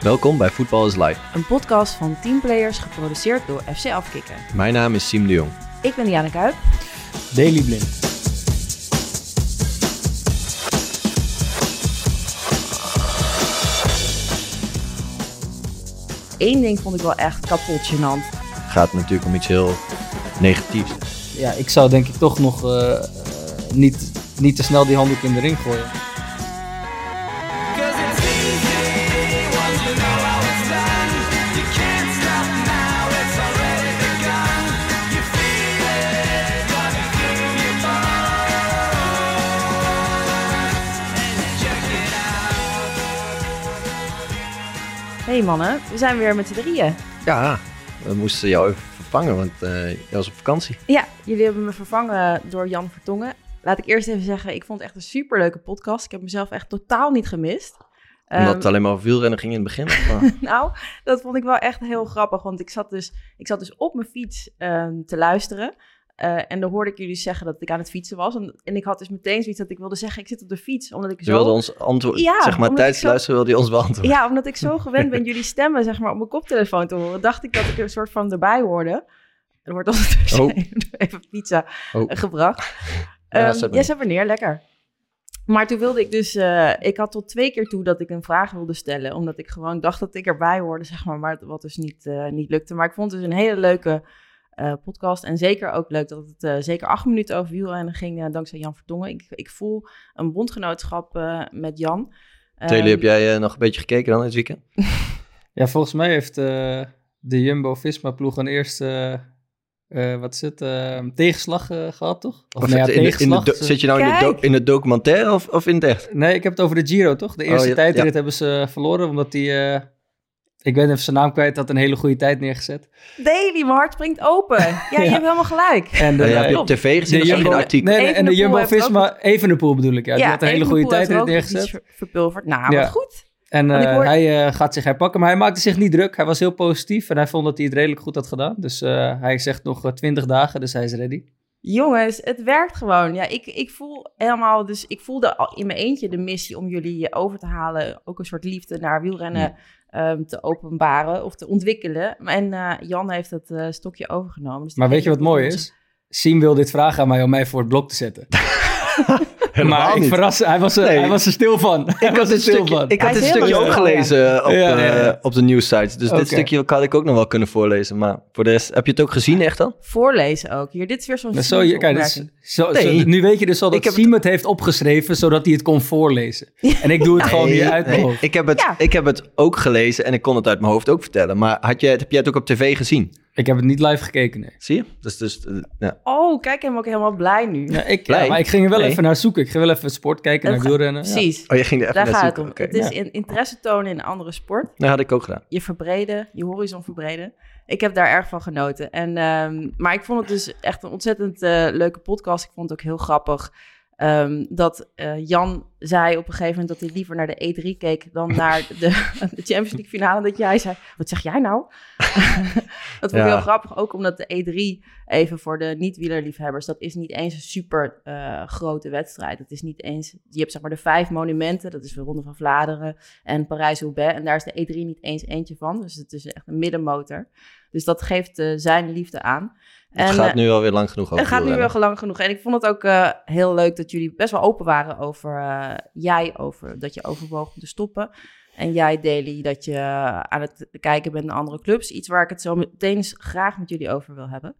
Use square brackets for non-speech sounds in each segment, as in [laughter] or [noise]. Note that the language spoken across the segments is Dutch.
Welkom bij Voetbal is Live. Een podcast van teamplayers geproduceerd door FC Afkikken. Mijn naam is Siem de Jong. Ik ben Diana Kuip. Daily Blind. Eén ding vond ik wel echt kapot gênant. Het gaat natuurlijk om iets heel negatiefs. Ja, ik zou denk ik toch nog eh, eh, niet, niet te snel die handdoek in de ring gooien. Hey mannen, we zijn weer met z'n drieën. Ja, we moesten jou even vervangen, want uh, jij was op vakantie. Ja, jullie hebben me vervangen door Jan Vertongen. Laat ik eerst even zeggen, ik vond het echt een superleuke podcast. Ik heb mezelf echt totaal niet gemist. Omdat het alleen maar over wielrennen ging in het begin? [laughs] nou, dat vond ik wel echt heel grappig. Want ik zat dus, ik zat dus op mijn fiets uh, te luisteren. Uh, en dan hoorde ik jullie zeggen dat ik aan het fietsen was. En, en, ik had dus meteen zoiets dat ik wilde zeggen, ik zit op de fiets. Omdat ik je zo... wilde ons antwoorden, ja, zeg maar tijdens zo... luisteren wilde je ons beantwoorden. Ja, omdat ik zo gewend ben jullie stemmen zeg maar op mijn koptelefoon te horen. Dacht ik dat ik een soort van erbij hoorde. Er wordt ondertussen oh. [laughs] even pizza oh. gebracht. [laughs] Ja, um, ja, zet maar neer, lekker. Maar toen wilde ik dus, uh, ik had tot twee keer toe dat ik een vraag wilde stellen. Omdat ik gewoon dacht dat ik erbij hoorde, zeg maar. Maar wat dus niet, uh, niet lukte. Maar ik vond dus een hele leuke uh, podcast. En zeker ook leuk dat het uh, zeker acht minuten over wielrennen ging, uh, dankzij Jan Vertongen. Ik, ik voel een bondgenootschap met Jan. Tele, um, heb jij nog een beetje gekeken dan dit weekend? [laughs] ja, volgens mij heeft de Jumbo-Visma-ploeg een eerste... wat is het? tegenslag gehad, toch? Of, of nou ja, in tegenslag. De, in de zit je nou in de, in de, documentaire of, of in het echt? Nee, ik heb het over de Giro, toch? De eerste oh, ja, tijdrit ja. hebben ze verloren, omdat die ik ben even zijn naam kwijt, had een hele goede tijd neergezet. Daily, mijn hart springt open. Ja, je [laughs] hebt helemaal gelijk. En de, ja, heb je op tv gezien de Jumbo, artikel? Nee, nee en de Jumbo-Visma, ook... Evenepoel bedoel ik. Ja, die had een hele goede tijd neergezet. Verpulverd. Nou, ja. wat goed. En uh, hoor... hij uh, gaat zich herpakken, maar hij maakte zich niet druk. Hij was heel positief en hij vond dat hij het redelijk goed had gedaan. Dus uh, hij zegt nog 20 dagen, dus hij is ready. Jongens, het werkt gewoon. Ja, ik, ik voel helemaal, dus ik voelde al in mijn eentje de missie om jullie over te halen. Ook een soort liefde naar wielrennen um, te openbaren of te ontwikkelen. En uh, Jan heeft het uh, stokje overgenomen. Dus maar weet je wat mooi is? Siem wil dit vragen aan mij om mij voor het blok te zetten. [laughs] maar ik verras, hij was, er, nee. hij was er stil van. Ik [laughs] had dit stil van. Ik had dit stukje ook gelezen op, ja. Uh, op de nieuwssite. Dus okay. dit stukje had ik ook nog wel kunnen voorlezen. Maar voor de rest, heb je het ook gezien echt dan? Voorlezen ook. Hier, dit is weer zo'n zo, kijk, dus, zo, nee. zo, Nu weet je dus al dat Siem het heeft opgeschreven, zodat hij het kon voorlezen. En ik doe het gewoon hier uit mijn hoofd. Ik heb, het, ik heb het ook gelezen en ik kon het uit mijn hoofd ook vertellen. Maar had jij, heb jij het ook op tv gezien? Ik heb het niet live gekeken, nee. Zie je? Dus, dus, uh, ja. Oh, kijk, ik ben ook helemaal blij nu. Ja, ik, blij? Ja, maar ik ging er wel nee. even naar zoeken. Ik ging wel even sport kijken, naar wielrennen. Precies. Ja. Oh, je ging er even Daar naar gaat zoeken. het om. Okay. Het is in, interesse tonen in een andere sport. Dat had ik ook gedaan. Je verbreden, je horizon verbreden. Ik heb daar erg van genoten. En, um, maar ik vond het dus echt een ontzettend uh, leuke podcast. Ik vond het ook heel grappig. Um, dat uh, Jan zei op een gegeven moment dat hij liever naar de E3 keek dan naar de, [laughs] de Champions League finale. Dat jij zei, wat zeg jij nou? [laughs] dat vond ik ja. heel grappig, ook omdat de E3, even voor de niet-wielerliefhebbers, dat is niet eens een super uh, grote wedstrijd. Het is niet eens, je hebt zeg maar de vijf monumenten, dat is de Ronde van Vlaanderen en Parijs-Roubaix. En daar is de E3 niet eens eentje van, dus het is echt een middenmotor. Dus dat geeft uh, zijn liefde aan. Het en, gaat nu alweer lang genoeg over. Het gaat nu wel lang genoeg. En ik vond het ook uh, heel leuk dat jullie best wel open waren over uh, jij, over dat je overwoog om te stoppen. En jij, Daily, dat je aan het kijken bent naar andere clubs. Iets waar ik het zo meteen graag met jullie over wil hebben.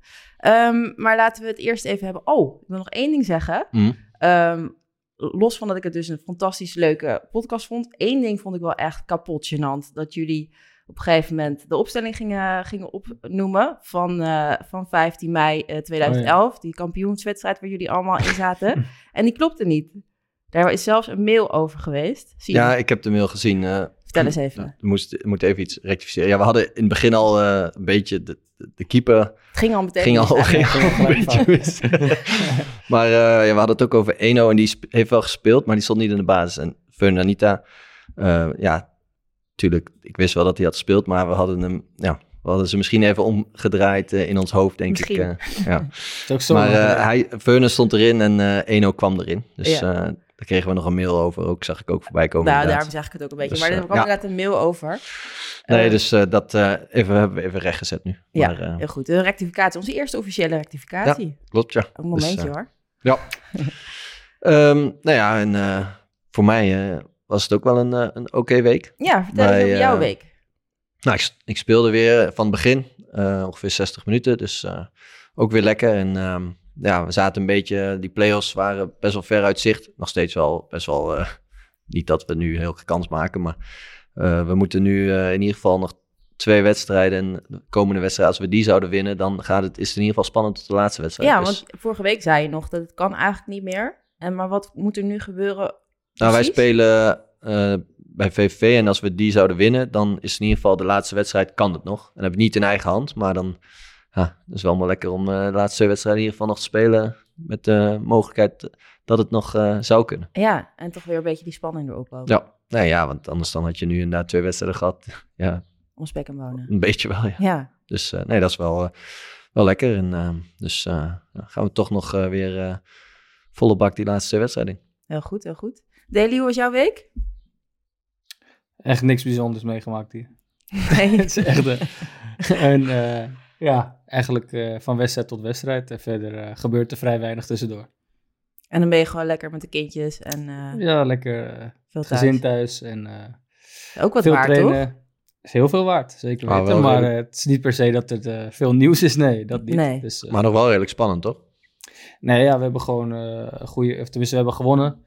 Um, maar laten we het eerst even hebben. Oh, ik wil nog één ding zeggen. Mm. Um, los van dat ik het dus een fantastisch leuke podcast vond. Eén ding vond ik wel echt kapot gênant. Dat jullie op een gegeven moment de opstelling gingen, gingen opnoemen van, uh, van 15 mei uh, 2011. Oh, ja. Die kampioenswedstrijd waar jullie allemaal in zaten. [laughs] en die klopte niet. Daar is zelfs een mail over geweest. Zie ja, ik heb de mail gezien. Uh, Vertel eens even. Ik moest, moet even iets rectificeren. Ja, we hadden in het begin al een beetje de, de, de, keeper... Het ging al meteen ging al, [laughs] ging al een beetje mis. [laughs] maar ja, we hadden het ook over Eno en die heeft wel gespeeld, maar die stond niet in de basis. En Fernanita, ja, Tuurlijk, ik wist wel dat hij had gespeeld, maar we hadden hem, ja, we hadden ze misschien even omgedraaid uh, in ons hoofd, denk misschien. ik. Uh, ja. [laughs] Zo maar uh, hij, Furnes stond erin en Eno kwam erin. Dus ja. daar kregen we nog een mail over, ook zag ik ook voorbij komen. Nou, inderdaad. daarom zeg ik het ook een beetje. Dus, maar er eh, kwam ja. inderdaad een mail over. Nee, Eh, dus eh, dat eh, even, hebben we even rechtgezet nu. Ja, Maar, eh, heel goed. Een rectificatie. Onze eerste officiële rectificatie. klopt, ja. Een momentje Dus, eh, hoor. Ja. [laughs] Ehm, nou ja, en eh, voor mij eh, was het ook wel een, eh, een oké week. Ja, vertel bij, eens over jouw eh, week. Nou, ik, speelde weer van het begin, eh, ongeveer 60 minuten, dus ook weer lekker. En ehm, ja, we zaten een beetje, die play-offs waren best wel ver uit zicht. Nog steeds wel best wel, [laughs] niet dat we nu heel veel kans maken, maar we moeten nu in ieder geval nog twee wedstrijden. En de komende wedstrijd, als we die zouden winnen, dan gaat het, is het in ieder geval spannend tot de laatste wedstrijd. Ja, Dus- want vorige week zei je nog dat het kan eigenlijk niet meer. En maar wat moet er nu gebeuren? Nou, wij spelen eh, bij VVV en als we die zouden winnen, dan is in ieder geval de laatste wedstrijd, kan het nog. En dan heb ik niet in eigen hand, maar dan ja, het is wel maar lekker om eh, de laatste twee wedstrijden in ieder geval nog te spelen met de mogelijkheid dat het nog eh, zou kunnen. Ja, en toch weer een beetje die spanning erop ook. Ja, nee, ja, want anders dan had je nu inderdaad twee wedstrijden gehad. [laughs] Ja, Om spek en wonen. een beetje wel, ja. Ja, Dus nee, dat is wel, wel lekker. En dus gaan we toch nog weer volle bak die laatste twee wedstrijden in. heel goed, heel goed. Daily, hoe was jouw week? Echt niks bijzonders meegemaakt hier. Nee. [laughs] Het is echt een, een, eh, ja, eigenlijk eh, van wedstrijd tot wedstrijd. En verder eh, gebeurt er vrij weinig tussendoor. En dan ben je gewoon lekker met de kindjes en eh, Ja, lekker eh, veel thuis. gezin thuis en eh, Ook wat veel waard, trainen. toch? Is heel veel waard, zeker Ah, weten. wel maar eh, het is niet per se dat er eh, veel nieuws is, nee, dat niet. Nee. Dus, eh, Maar nog wel redelijk spannend, toch? Nee, ja, we hebben gewoon eh, een goede, of tenminste, we hebben gewonnen.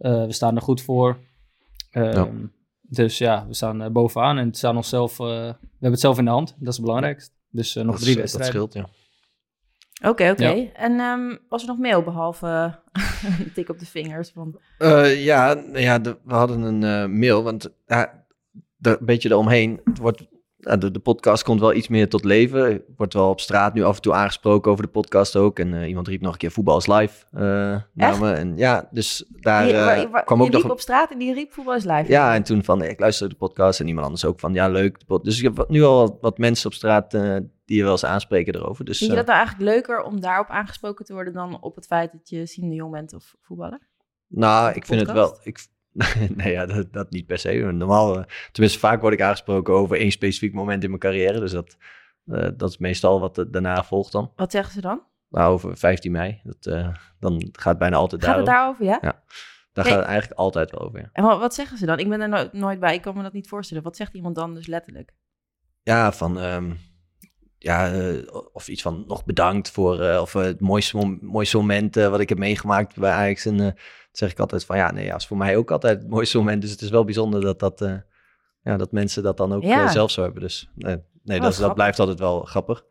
Eh, we staan er goed voor. Ehm, Ja. Dus ja, we staan eh, bovenaan en het staan onszelf, eh, we hebben het zelf in de hand. Dat is het belangrijkste. Dus eh, nog Dat drie is- Dat wedstrijden. scheelt, ja. Oké, oké. Ja. En ehm, was er nog meer behalve eh, [laughs] een tik op de vingers? Van... Eh, ja, nou ja de- we hadden een eh, mail, want ja, er, een beetje eromheen. Het wordt, de, de podcast komt wel iets meer tot leven. Er wordt wel op straat nu af en toe aangesproken over de podcast ook. En eh, iemand riep nog een keer voetbal is live me. En ja, dus daar Je- eh, wa- wa- kwam ook nog... liep op straat en die riep voetbal is live. Ja, en toen van, ik luister de podcast en iemand anders ook van, ja, leuk. Dus ik heb nu al wat, wat mensen op straat die je wel eens aanspreken erover. Dus, Vind je dat nou eigenlijk leuker om daarop aangesproken te worden dan op het feit dat je Siem de Jong bent of voetballer? Nou, ik vind het wel. Ik, [laughs] nee, ja, dat, dat niet per se. Normaal, eh, tenminste, vaak word ik aangesproken over één specifiek moment in mijn carrière. Dus dat, eh, dat is meestal wat daarna volgt dan. Wat zeggen ze dan? Nou, over 15 mei. Dat, eh, dan gaat het bijna altijd Gaat het daarover. daarover, ja? Ja. Daar Nee. gaat het eigenlijk altijd wel over. Ja, En wat, zeggen ze dan? Ik ben er nooit, nooit bij, ik kan me dat niet voorstellen. Wat zegt iemand dan dus letterlijk? ja van. ehm, ja, eh, of iets van nog bedankt voor. eh, of eh, het mooiste, mom- mooiste moment eh, wat ik heb meegemaakt bij Ajax. En dan zeg ik altijd van ja, nee, ja, is voor mij ook altijd het mooiste moment. Dus het is wel bijzonder dat dat. eh, ja, dat mensen dat dan ook Ja. zelf zo hebben. Dus nee, nee Oh, dat, blijft altijd wel grappig.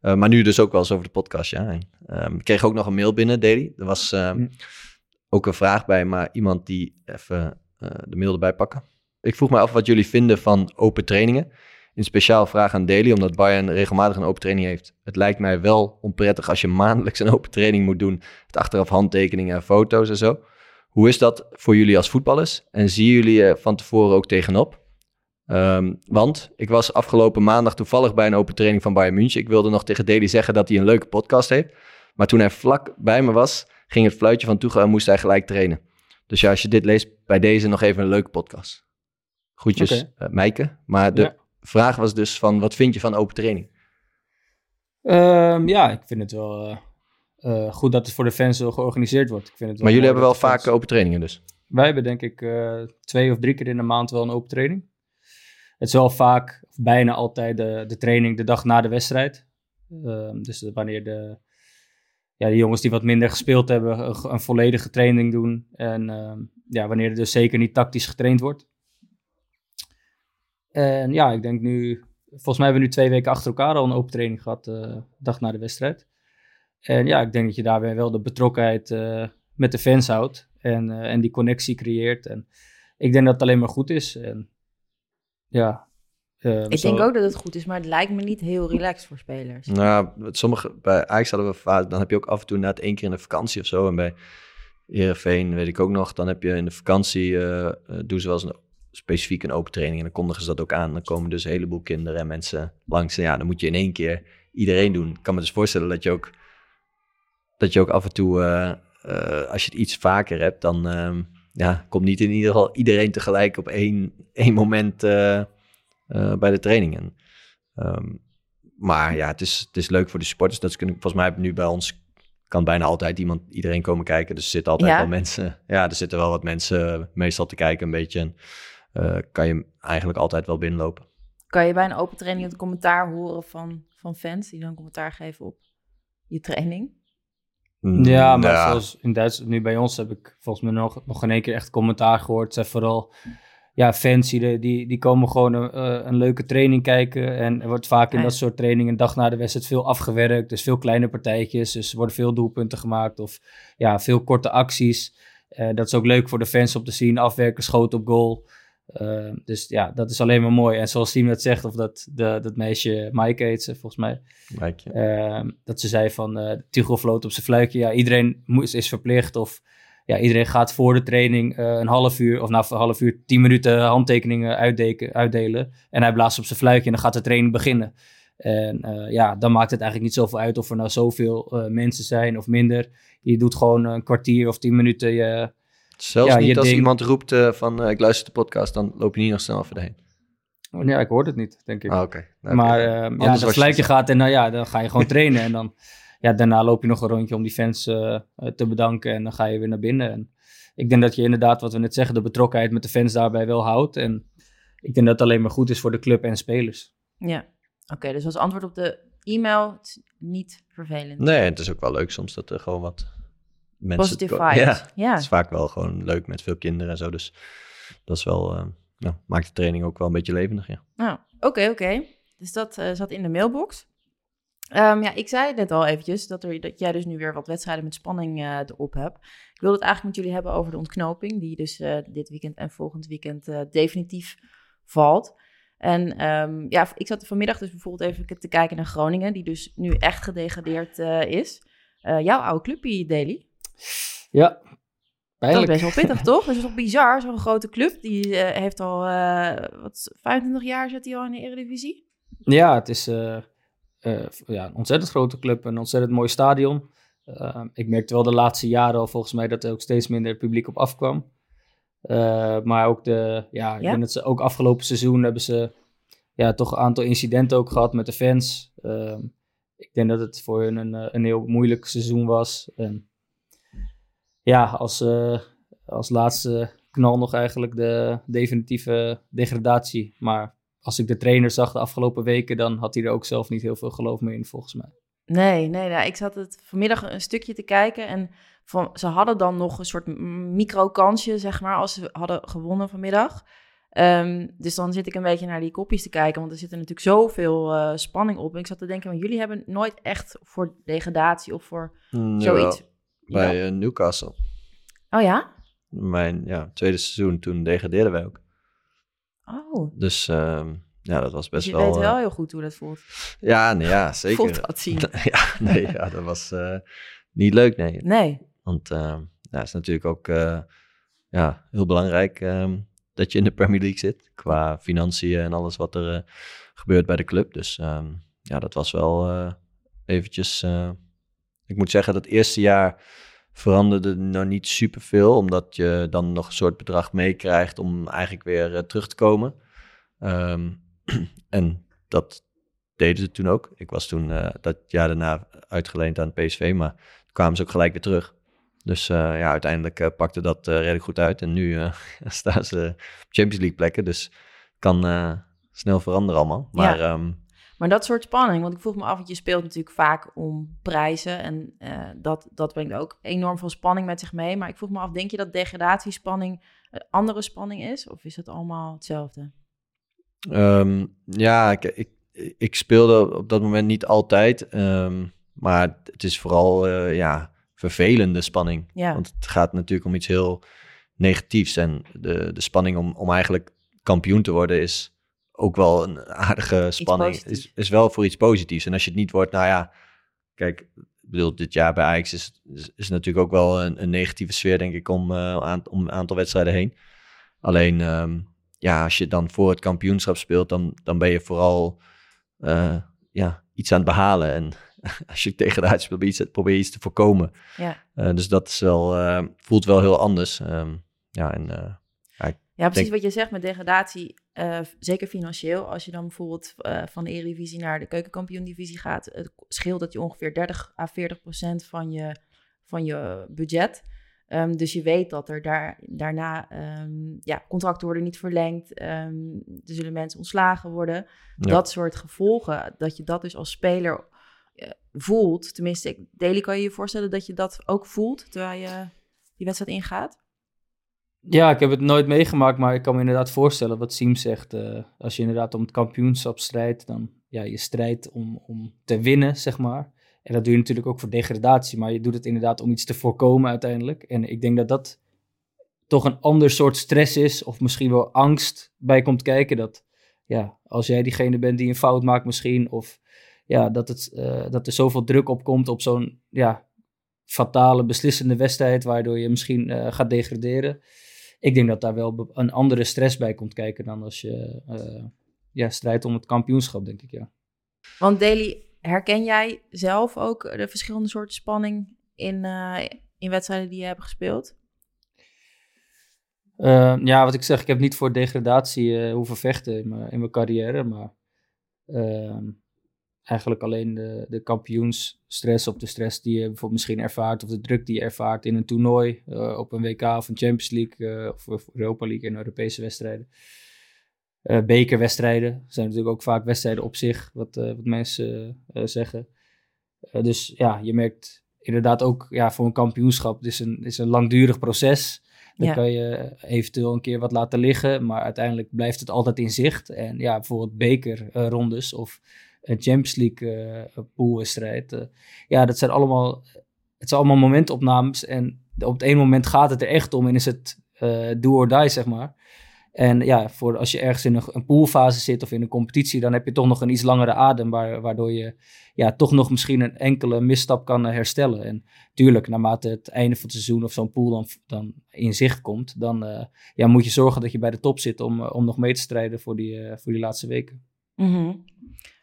Eh, maar nu dus ook wel eens over de podcast, ja. En, ehm, ik kreeg ook nog een mail binnen, Daily. Er was ehm, Hm. ook een vraag bij, maar iemand die even eh, de mail erbij pakken. Ik vroeg me af wat jullie vinden van open trainingen. Een speciaal vraag aan Daily, omdat Bayern regelmatig een open training heeft. Het lijkt mij wel onprettig als je maandelijks een open training moet doen. Het achteraf handtekeningen en foto's en zo. Hoe is dat voor jullie als voetballers? En zien jullie er van tevoren ook tegenop? Ehm, want ik was afgelopen maandag toevallig bij een open training van Bayern München. Ik wilde nog tegen Daily zeggen dat hij een leuke podcast heeft. Maar toen hij vlak bij me was, ging het fluitje van Toegal en moest hij gelijk trainen. Dus ja, als je dit leest, bij deze nog even een leuke podcast. Groetjes, Oké. eh, Meike. Maar de Ja. Vraag was dus van, wat vind je van open training? Ehm, ja, ik vind het wel eh, eh, goed dat het voor de fans zo georganiseerd wordt. Ik vind het wel Maar jullie hebben wel vaak open trainingen dus. Wij hebben denk ik eh, twee of drie keer in de maand wel een open training. Het is wel vaak, of bijna altijd, de, de training de dag na de wedstrijd. Ehm, dus wanneer de, ja, de jongens die wat minder gespeeld hebben, een, een volledige training doen. En ehm, ja, wanneer er dus zeker niet tactisch getraind wordt. En ja, ik denk nu, volgens mij hebben we nu twee weken achter elkaar al een open training gehad, eh, dag na de wedstrijd. En ja, ik denk dat je daar weer wel de betrokkenheid eh, met de fans houdt en, eh, en die connectie creëert. En ik denk dat het alleen maar goed is. En ja, Ik zo- denk ook dat het goed is, maar het lijkt me niet heel relaxed voor spelers. Nou, met sommige, bij Ajax hadden we vaak, dan heb je ook af en toe net één keer in de vakantie of zo. En bij Heerenveen weet ik ook nog, dan heb je in de vakantie, doen ze wel eens een, specifiek een open training. En dan kondigen ze dat ook aan. Dan komen dus een heleboel kinderen en mensen langs. En ja, dan moet je in één keer iedereen doen. Ik kan me dus voorstellen dat je ook, dat je ook af en toe eh, eh, als je het iets vaker hebt, dan ehm, ja, komt niet in ieder geval iedereen tegelijk op één, één moment eh, bij de training. En, ehm, maar ja, het is, het is leuk voor de supporters. Dat is, volgens mij nu bij ons kan bijna altijd iemand, iedereen komen kijken. Dus er zitten altijd Ja? wel mensen. Ja, er zitten wel wat mensen meestal te kijken een beetje. Eh, kan je eigenlijk altijd wel binnenlopen. Kan je bij een open training het commentaar horen van, van fans die dan commentaar geven op je training? Ja, maar Ja. zoals in Duitsland, nu bij ons heb ik volgens mij nog, nog geen één keer echt commentaar gehoord. Het zijn vooral ja, fans die, die, die komen gewoon een, eh, een leuke training kijken. En er wordt vaak in ja. dat soort trainingen een dag na de wedstrijd veel afgewerkt. Dus veel kleine partijtjes, dus er worden veel doelpunten gemaakt of ja, veel korte acties. Eh, dat is ook leuk voor de fans om te zien, afwerken, schoot op goal. Eh, dus ja, dat is alleen maar mooi. En zoals Team net zegt, of dat, de, dat meisje Maaike heet ze volgens mij. Ehm, dat ze zei van eh Tigo floot op zijn fluitje. Ja, iedereen moest, is verplicht of ja, iedereen gaat voor de training eh, een half uur of nou een half uur, tien minuten handtekeningen uitdeken, uitdelen. En hij blaast op zijn fluitje en dan gaat de training beginnen. En eh, ja, dan maakt het eigenlijk niet zoveel uit of er nou zoveel eh, mensen zijn of minder. Je doet gewoon een kwartier of tien minuten je... Zelfs Ja, niet je als ding- iemand roept eh, van eh, ik luister de podcast, dan loop je niet nog snel even heen. Oh, ja, ik hoor het niet, denk ik. Ah, oké. Nou, Maar eh, ja, dat je fluitje zo. gaat en nou ja, dan ga je gewoon [laughs] trainen. En dan, ja, daarna loop je nog een rondje om die fans te bedanken. En dan ga je weer naar binnen. En ik denk dat je inderdaad, wat we net zeggen, de betrokkenheid met de fans daarbij wel houdt. En ik denk dat het alleen maar goed is voor de club en spelers. Ja. Oké, dus als antwoord op de e-mail, het is niet vervelend. Nee, het is ook wel leuk soms dat er gewoon wat mensen... Positive vibes. Ja, Ja. het is vaak wel gewoon leuk met veel kinderen en zo. Dus dat is wel... eh, nou, maakt de training ook wel een beetje levendig, ja. Nou, oké, oké. Dus dat eh, zat in de mailbox. Ehm, ja, ik zei net al eventjes dat, er, dat jij dus nu weer wat wedstrijden met spanning eh, erop hebt. Ik wilde het eigenlijk met jullie hebben over de ontknoping, die dus dit weekend en volgend weekend definitief valt. En ehm, ja, ik zat vanmiddag dus bijvoorbeeld even te kijken naar Groningen, die dus nu echt gedegradeerd is. Jouw oude clubje, Daily. Ja, Dat is best wel pittig, [laughs] toch? Dat is toch bizar, zo'n grote club. Die eh, heeft al, eh, wat, 25 jaar zit hij al in de Eredivisie? Ja, het is eh, ja, een ontzettend grote club, een ontzettend mooi stadion. Ik merkte wel de laatste jaren al volgens mij dat er ook steeds minder publiek op afkwam. Maar ook de, ja, ik Ja? denk dat ze ook afgelopen seizoen hebben ze ja, toch een aantal incidenten ook gehad met de fans. Ehm, ik denk dat het voor hun een, een heel moeilijk seizoen was. En ja, als, eh, als laatste knal nog eigenlijk de definitieve degradatie. Maar als ik de trainer zag de afgelopen weken, dan had hij er ook zelf niet heel veel geloof meer in, volgens mij. Nee, nee, nou, ik zat het vanmiddag een stukje te kijken en van, ze hadden dan nog een soort micro-kansje, zeg maar, als ze hadden gewonnen vanmiddag. Ehm, dus dan zit ik een beetje naar die kopjes te kijken, want er zit er natuurlijk zoveel eh, spanning op. En ik zat te denken, maar jullie hebben nooit echt voor degradatie of voor Mm, zoiets. jawel, Bij Ja. eh, Newcastle. Oh ja? Mijn ja, tweede seizoen, toen degradeerden wij ook. Oh, Dus ehm, ja, dat was dus best je wel... weet wel eh, heel goed hoe dat voelt. ja, nee, ja, [laughs] zeker. Voelt dat zien. [laughs] ja, nee, ja, dat was eh, niet leuk, nee. Nee. Want eh, ja, het is natuurlijk ook ja, heel belangrijk ehm, dat je in de Premier League zit. Qua financiën en alles wat er gebeurt bij de club. Dus ehm, ja, dat was wel eventjes... ik moet zeggen, dat eerste jaar veranderde nou niet superveel. Omdat je dan nog een soort bedrag meekrijgt om eigenlijk weer eh, terug te komen. Ehm, [clears throat] en dat deden ze toen ook. Ik was toen eh, dat jaar daarna uitgeleend aan PSV, maar toen kwamen ze ook gelijk weer terug. Dus eh, ja, uiteindelijk pakte dat redelijk goed uit. En nu [laughs] staan ze op Champions League plekken. Dus het kan snel veranderen allemaal. Maar ehm, Maar dat soort spanning, want ik vroeg me af, want je speelt natuurlijk vaak om prijzen en eh, dat, dat brengt ook enorm veel spanning met zich mee. Maar ik vroeg me af, denk je dat degradatiespanning een andere spanning is? Of is het allemaal hetzelfde? Ehm, ja, ik, ik, ik speelde op dat moment niet altijd. ehm, maar het is vooral eh, ja, vervelende spanning. Ja. Want het gaat natuurlijk om iets heel negatiefs. En de, de spanning om, om eigenlijk kampioen te worden is ook wel een aardige spanning. Is, is wel voor iets positiefs. En als je het niet wordt, nou ja, kijk, ik bedoel, dit jaar bij Ajax is, is, is natuurlijk ook wel een, een negatieve sfeer, denk ik, om, eh, aan, om een aantal wedstrijden heen. Alleen, ehm, ja, als je dan voor het kampioenschap speelt, dan, dan ben je vooral eh, ja, iets aan het behalen. En [laughs] als je degradatie speelt, probeer je iets, probeer je iets te voorkomen. Ja. Eh, dus dat is wel, voelt wel heel anders. Ehm, ja, en Ja, precies Denk- wat je zegt met degradatie, eh, zeker financieel. Als je dan bijvoorbeeld eh, van de Eredivisie naar de keukenkampioen-divisie gaat, het scheelt dat je ongeveer 30 à 40 procent van je, van je budget. Ehm, dus je weet dat er daar, daarna ehm, ja, contracten worden niet verlengd, ehm, er zullen mensen ontslagen worden. Ja. Dat soort gevolgen, dat je dat dus als speler eh, voelt. Tenminste, ik- Daily, kan je je voorstellen dat je dat ook voelt terwijl je die wedstrijd ingaat? Ja, ik heb het nooit meegemaakt, maar ik kan me inderdaad voorstellen wat Siem zegt. eh, als je inderdaad om het kampioenschap strijdt, dan ja, je strijdt om, om te winnen, zeg maar. En dat doe je natuurlijk ook voor degradatie, maar je doet het inderdaad om iets te voorkomen uiteindelijk. En ik denk dat dat toch een ander soort stress is, of misschien wel angst bij komt kijken. Dat ja, als jij diegene bent die een fout maakt misschien, of ja, dat, het, eh, dat er zoveel druk op komt op zo'n ja, fatale, beslissende wedstrijd, waardoor je misschien eh, gaat degraderen. Ik denk dat daar wel een andere stress bij komt kijken dan als je eh, ja, strijdt om het kampioenschap, denk ik, ja. Want Daily, herken jij zelf ook de verschillende soorten spanning in, eh, in wedstrijden die je hebt gespeeld? Eh, ja, wat ik zeg, ik heb niet voor degradatie eh, hoeven vechten in mijn, in mijn carrière, maar ehm, eigenlijk alleen de, de kampioensstress of de stress die je bijvoorbeeld misschien ervaart of de druk die je ervaart in een toernooi eh, op een WK of een Champions League eh, of, of Europa League en Europese wedstrijden. Eh, bekerwedstrijden zijn natuurlijk ook vaak wedstrijden op zich, wat, wat mensen zeggen. Dus ja, je merkt inderdaad ook ja, voor een kampioenschap, het is een, het is een langdurig proces. Dan Ja. kan je eventueel een keer wat laten liggen, maar uiteindelijk blijft het altijd in zicht. En ja, bijvoorbeeld bekerrondes of Champions League eh, poolwedstrijd. eh, ja, dat zijn allemaal, het zijn allemaal momentopnames. En op het ene moment gaat het er echt om en is het eh do or die, zeg maar. En ja, voor als je ergens in een, een poolfase zit of in een competitie, dan heb je toch nog een iets langere adem, waar, waardoor je ja, toch nog misschien een enkele misstap kan eh, herstellen. En tuurlijk, naarmate het einde van het seizoen of zo'n pool dan, dan in zicht komt, dan eh, ja, moet je zorgen dat je bij de top zit om, eh, om nog mee te strijden voor die, eh, voor die laatste weken.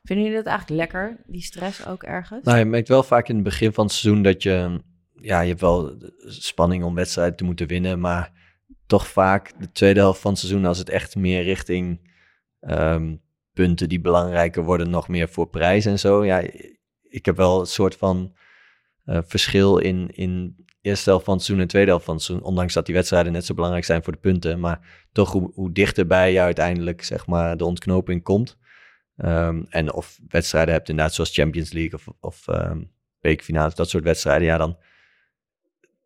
Vinden jullie dat eigenlijk lekker, die stress ook ergens? Nou, je merkt wel vaak in het begin van het seizoen dat je, ja, je hebt wel spanning om wedstrijden te moeten winnen, maar toch vaak de tweede helft van het seizoen, als het echt meer richting ehm, punten die belangrijker worden, nog meer voor prijs en zo. Ja, ik heb wel een soort van eh, verschil in, in eerste helft van het seizoen en tweede helft van het seizoen, ondanks dat die wedstrijden net zo belangrijk zijn voor de punten, maar toch hoe, hoe dichterbij je uiteindelijk, zeg maar, de ontknoping komt. Ehm, en of wedstrijden hebt, inderdaad, zoals Champions League of, of ehm bekerfinales, dat soort wedstrijden, ja, dan,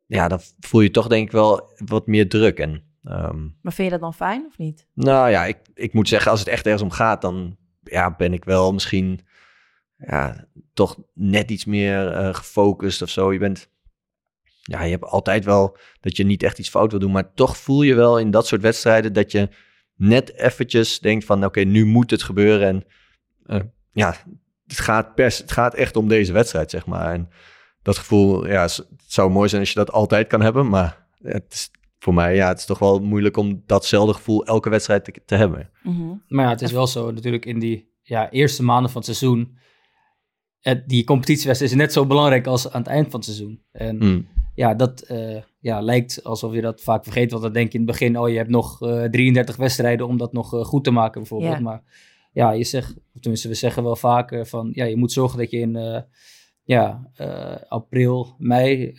ja, dan voel je toch denk ik wel wat meer druk. En ehm, Maar vind je dat dan fijn of niet? nou ja, ik, ik moet zeggen, als het echt ergens om gaat, dan ja, ben ik wel misschien ja, toch net iets meer eh, gefocust of zo. Je bent, ja, je hebt altijd wel dat je niet echt iets fout wil doen, maar toch voel je wel in dat soort wedstrijden dat je net eventjes denkt van, oké, nu moet het gebeuren. En eh, ja, het gaat, pers, het gaat echt om deze wedstrijd, zeg maar. En dat gevoel, ja, het zou mooi zijn als je dat altijd kan hebben, maar het is voor mij, ja, het is toch wel moeilijk om datzelfde gevoel elke wedstrijd te, te hebben. Maar ja, het is wel zo natuurlijk in die ja, eerste maanden van het seizoen. Het, die competitiewedstrijd is net zo belangrijk als aan het eind van het seizoen. En Mm. Ja, dat eh, ja, lijkt alsof je dat vaak vergeet. Want dan denk je in het begin, oh je hebt nog eh 33 wedstrijden om dat nog eh, goed te maken bijvoorbeeld. Ja. Maar ja, je zegt, of tenminste we zeggen wel vaker van, ja, je moet zorgen dat je in ja, april, mei,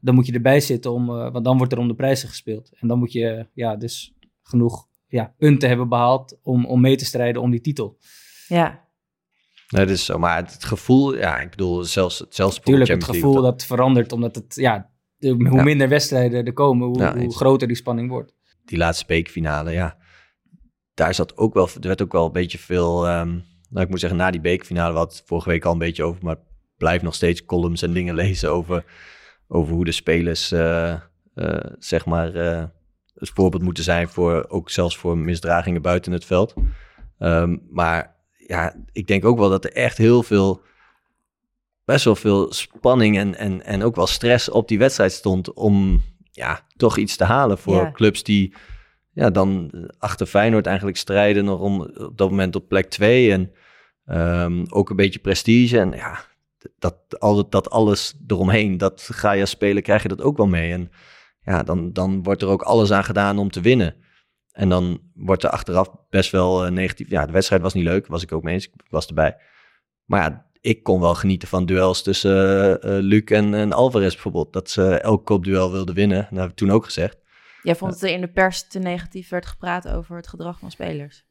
dan moet je erbij zitten, om, want dan wordt er om de prijzen gespeeld. En dan moet je ja, dus genoeg ja, punten hebben behaald om, om mee te strijden om die titel. Ja, Nee, dat is zo. Maar het, het gevoel, ja, ik bedoel, zelfs, zelfs Tuurlijk, het gevoel dat verandert, omdat het, ja, de- hoe Ja. minder wedstrijden er komen, hoe, Ja, hoe eens. groter die spanning wordt. die laatste bekerfinale, ja. Daar zat ook wel, er werd ook wel een beetje veel, ehm, nou, ik moet zeggen, na die hadden het vorige week al een beetje over, maar blijf nog steeds columns en dingen [laughs] lezen over, over hoe de spelers, eh, eh, zeg maar, eh, het voorbeeld moeten zijn voor, ook zelfs voor misdragingen buiten het veld. Ehm, maar ja, ik denk ook wel dat er echt heel veel, best wel veel spanning en, en, en ook wel stress op die wedstrijd stond om ja, toch iets te halen voor Ja. clubs die ja, dan achter Feyenoord eigenlijk strijden nog om op dat moment op plek 2 en ehm, ook een beetje prestige. En ja, dat, al, dat alles eromheen, dat ga je als speler, krijg je dat ook wel mee. En ja, dan, dan wordt er ook alles aan gedaan om te winnen. En dan wordt er achteraf best wel uh, negatief. Ja, de wedstrijd was niet leuk, was ik ook mee eens. Ik was erbij. Maar ja, ik kon wel genieten van duels tussen uh, Luc en, en, Alvarez bijvoorbeeld. Dat ze elk kopduel wilden winnen. Dat heb ik toen ook gezegd. Jij vond dat er in de pers te negatief werd gepraat over het gedrag van spelers?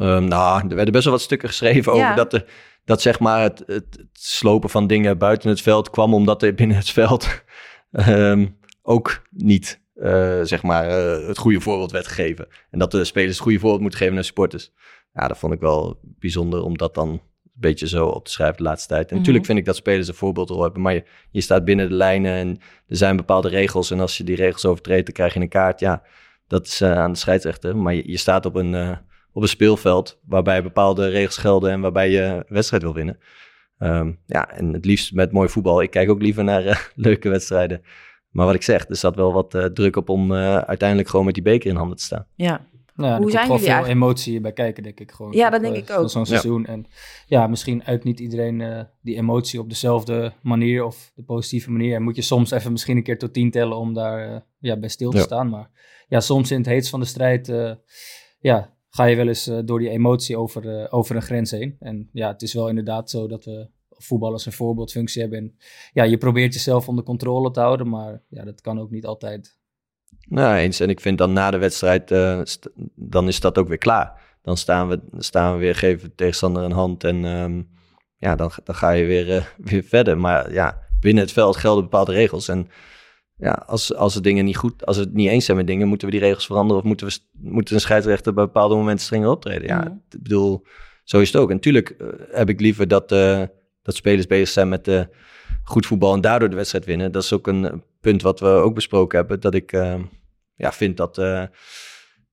Um, nou, er werden best wel wat stukken geschreven over dat, de, dat zeg maar het, het, slopen van dingen buiten het veld kwam omdat er binnen het veld um, [laughs] ook niet uh, zeg maar, uh, het goede voorbeeld werd gegeven. En dat de spelers het goede voorbeeld moeten geven naar supporters. Ja, dat vond ik wel bijzonder om dat dan een beetje zo op te schrijven de laatste tijd. En mm -hmm. natuurlijk vind ik dat spelers een voorbeeldrol hebben, maar je, je, staat binnen de lijnen en er zijn bepaalde regels. En als je die regels overtreedt, dan krijg je een kaart. Ja, dat is uh, aan de scheidsrechter. Maar je, je staat op een, op een speelveld waarbij bepaalde regels gelden en waarbij je een wedstrijd wil winnen. Um, ja, en het liefst met mooi voetbal. Ik kijk ook liever naar [laughs] leuke wedstrijden. Maar wat ik zeg, er zat wel wat uh, druk op om uh, uiteindelijk gewoon met die beker in handen te staan. Ja. Nou, Hoe zijn jullie veel eigenlijk? emotie bij kijken, denk ik gewoon. Ja, dat denk ik ook. Zo'n seizoen. Ja. En ja, misschien uit niet iedereen uh, die emotie op dezelfde manier of de positieve manier. En moet je soms even misschien een keer tot tien tellen om daar ja, bij stil te ja. staan. Maar ja, soms in het heetst van de strijd ja, ga je wel eens door die emotie over, over een grens heen. En ja, het is wel inderdaad zo dat we voetballers een voorbeeldfunctie hebben. En ja, je probeert jezelf onder controle te houden, maar ja, dat kan ook niet altijd. Nou, eens. En ik vind dan na de wedstrijd, uh, dan is dat ook weer klaar. Dan staan we, staan we weer, geven de tegenstander een hand en um, ja, dan, dan ga je weer, uh, [laughs] weer verder. Maar ja, binnen het veld gelden bepaalde regels. En ja, als, als, het dingen niet goed, als we het niet eens zijn met dingen, moeten we die regels veranderen of moeten, we, moeten een scheidsrechter bij bepaalde momenten strenger optreden. Ja, mm. ik bedoel, zo is het ook. En natuurlijk uh, heb ik liever dat dat spelers bezig zijn met uh, goed voetbal en daardoor de wedstrijd winnen. Dat is ook een punt wat we ook besproken hebben. Dat ik uh, ja, vind dat uh,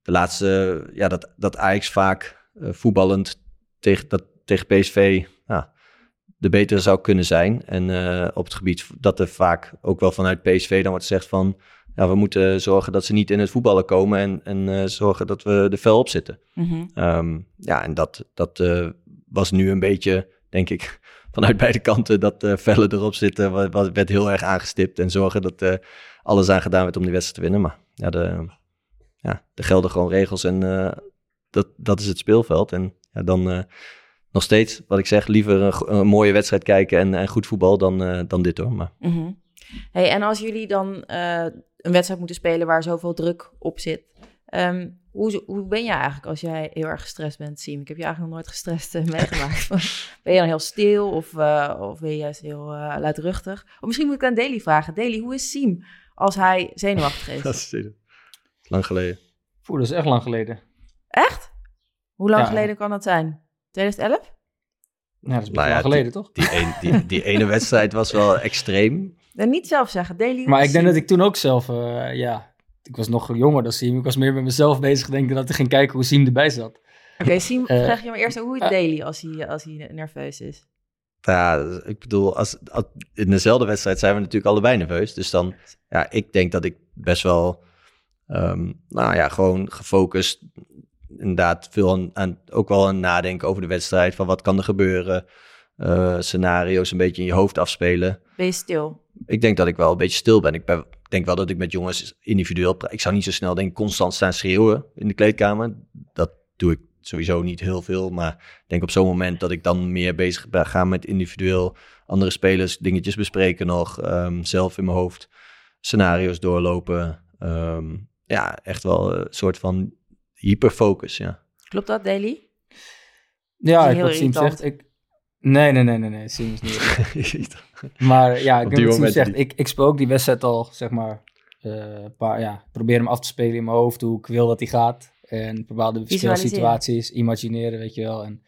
de laatste, ja, dat, dat Ajax vaak voetballend tegen, dat, tegen PSV ja, de betere zou kunnen zijn. En op het gebied dat er vaak ook wel vanuit PSV dan wordt gezegd van ja, we moeten zorgen dat ze niet in het voetballen komen en, en zorgen dat we er fel op zitten. Mm -hmm. um, ja, en dat, dat was nu een beetje, denk ik, vanuit [laughs] beide kanten dat uh, vellen erop zitten. Wat, werd heel erg aangestipt. En zorgen dat uh, alles aan gedaan werd om die wedstrijd te winnen. Maar ja, de, ja, er gelden gewoon regels en uh, dat, dat is het speelveld. En ja, dan nog steeds, wat ik zeg, liever een, mooie wedstrijd kijken en, en goed voetbal dan, dan dit hoor. Maar... -hmm. hey, en als jullie dan een wedstrijd moeten spelen waar zoveel druk op zit. Um, hoe, hoe ben je eigenlijk als jij heel erg gestrest bent, Siem? Ik heb je eigenlijk nog nooit gestrest uh, [laughs] meegemaakt. ben je dan heel stil of, uh, of ben je juist heel uh, luidruchtig? Of misschien moet ik aan Daily vragen. Daily, hoe is Siem als hij zenuwachtig is? [laughs] dat is lang geleden. Oeh, dat is echt lang geleden. Echt? Hoe lang ja. geleden kan dat zijn? 2011? Ja, dat is nou ja, geleden, die, toch? Die, een, die, die ene wedstrijd was wel [laughs] extreem. En niet zelf zeggen, Daily. Maar ik denk dat ik toen ook zelf, ja, ik was nog jonger dan Siem. Ik was meer met mezelf bezig denken dat ik ging kijken hoe Siem erbij zat. Oké, okay, Siem, uh, vraag je maar eerst hoe het daily als hij, als hij nerveus is. Ja, ik bedoel, als, als, in dezelfde wedstrijd zijn we natuurlijk allebei nerveus. Dus dan, ja, ik denk dat ik best wel, um, nou ja, gewoon gefocust, inderdaad veel aan, aan, ook wel aan nadenken over de wedstrijd. Van wat kan er gebeuren? Uh, scenario's een beetje in je hoofd afspelen. Ben je stil? Ik denk dat ik wel een beetje stil ben. Ik ben denk wel dat ik met jongens individueel... Ik zou niet zo snel denk constant staan schreeuwen in de kleedkamer. Dat doe ik sowieso niet heel veel. Maar ik denk op zo'n moment dat ik dan meer bezig ben gaan met individueel andere spelers, dingetjes bespreken nog. Um, zelf in mijn hoofd scenario's doorlopen. Um, ja, echt wel een soort van hyperfocus, ja. Klopt dat, Daily? Ja, ik zien zegt. Ik, Nee, nee, nee, nee, nee. Niet. [laughs] maar ja, ik heb het gezegd. Ik, ik speel ook die wedstrijd al, zeg maar, uh, paar, ja, probeer hem af te spelen in mijn hoofd hoe ik wil dat hij gaat. En bepaalde spelsituaties imagineren, weet je wel. En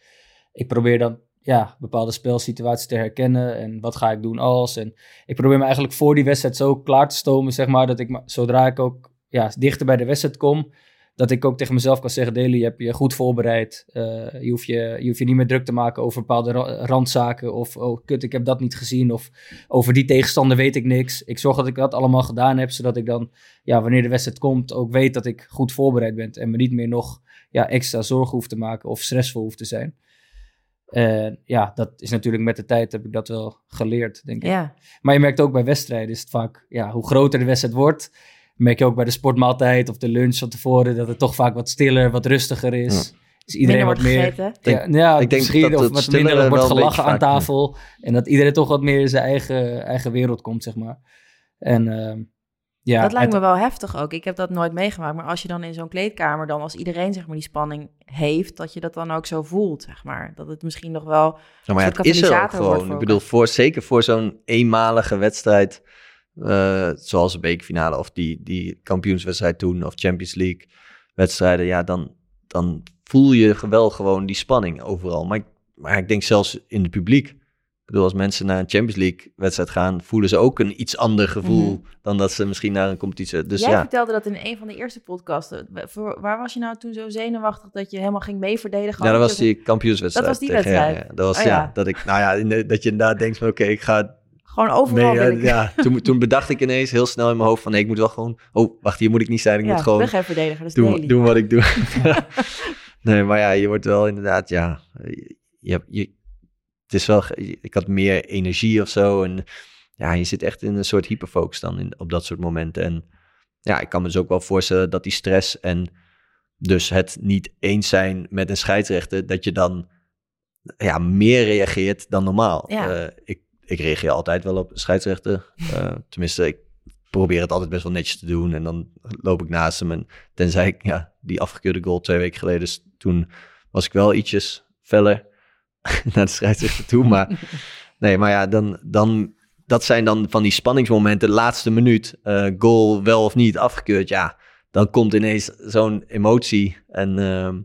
ik probeer dan ja, bepaalde spelsituaties te herkennen en wat ga ik doen als. En ik probeer me eigenlijk voor die wedstrijd zo klaar te stomen, zeg maar, dat ik zodra ik ook ja, dichter bij de wedstrijd kom, dat ik ook tegen mezelf kan zeggen, Deli, je hebt je goed voorbereid. Uh, je, hoeft je, je hoeft je niet meer druk te maken over bepaalde randzaken. Of, oh kut, ik heb dat niet gezien. Of over die tegenstander weet ik niks. Ik zorg dat ik dat allemaal gedaan heb, zodat ik dan, ja, wanneer de wedstrijd komt, ook weet dat ik goed voorbereid ben. En me niet meer nog ja, extra zorgen hoef te maken of stressvol hoef te zijn. En ja, dat is natuurlijk met de tijd heb ik dat wel geleerd, denk ik. Ja, Maar je merkt ook bij wedstrijden is het vaak, ja, hoe groter de wedstrijd wordt, merk je ook bij de sportmaaltijd of de lunch van tevoren, dat het toch vaak wat stiller, wat rustiger is. Dus iedereen wat wordt meer... gegeten. Ja, ja ik denk misschien dat of wat minder wordt gelachen aan tafel. En dat iedereen toch wat meer in zijn eigen, eigen wereld komt, zeg maar. En ehm, ja, dat lijkt het- me wel heftig ook. Ik heb dat nooit meegemaakt. Maar als je dan in zo'n kleedkamer, dan als iedereen zeg maar die spanning heeft, dat je dat dan ook zo voelt, zeg maar. Dat het misschien nog wel... Ja, maar ja, soort het is er ook gewoon. voor Ik bedoel, voor, zeker voor zo'n eenmalige wedstrijd, eh, zoals de bekerfinale of die, die kampioenswedstrijd toen, of Champions League wedstrijden, ja, dan, dan voel je wel gewoon die spanning overal. Maar ik, maar ik denk zelfs in het publiek. Ik bedoel, als mensen naar een Champions League wedstrijd gaan, voelen ze ook een iets ander gevoel Mhm. dan dat ze misschien naar een competitie. Dus Jij ja, vertelde dat in een van de eerste podcasten. Voor, waar was je nou toen zo zenuwachtig dat je helemaal ging meeverdedigen? ja, dat was die kampioenswedstrijd. Dat was die ja, wedstrijd? Ja, dat was Oh, ja. dat ik, nou ja, dat je inderdaad denkt van, oké, ik ga Gewoon overal Nee, ja, [laughs] toen, toen bedacht ik ineens heel snel in mijn hoofd van... nee, ik moet wel gewoon... Oh, wacht, hier moet ik niet zijn. Ik ja, moet gewoon. Dat is doen, doen wat ik doe. [laughs] nee, maar ja, je wordt wel inderdaad... Ja, je, je, het is wel... Ik had meer energie of zo. En ja, je zit echt in een soort hyperfocus dan in, op dat soort momenten. En ja, ik kan me dus ook wel voorstellen dat die stress... en dus het niet eens zijn met een scheidsrechter... dat je dan ja, meer reageert dan normaal. Ja. Eh, ik, ik reageer altijd wel op een scheidsrechter. [laughs] Eh, tenminste, ik probeer het altijd best wel netjes te doen. En dan loop ik naast hem. En tenzij ik ja, die afgekeurde goal twee weken geleden... toen was ik wel ietsjes feller [laughs] naar de scheidsrechter toe. Maar [laughs] nee, maar ja, dan, dan, dat zijn dan van die spanningsmomenten. Laatste minuut, eh, goal wel of niet afgekeurd. Ja, dan komt ineens zo'n emotie en ehm,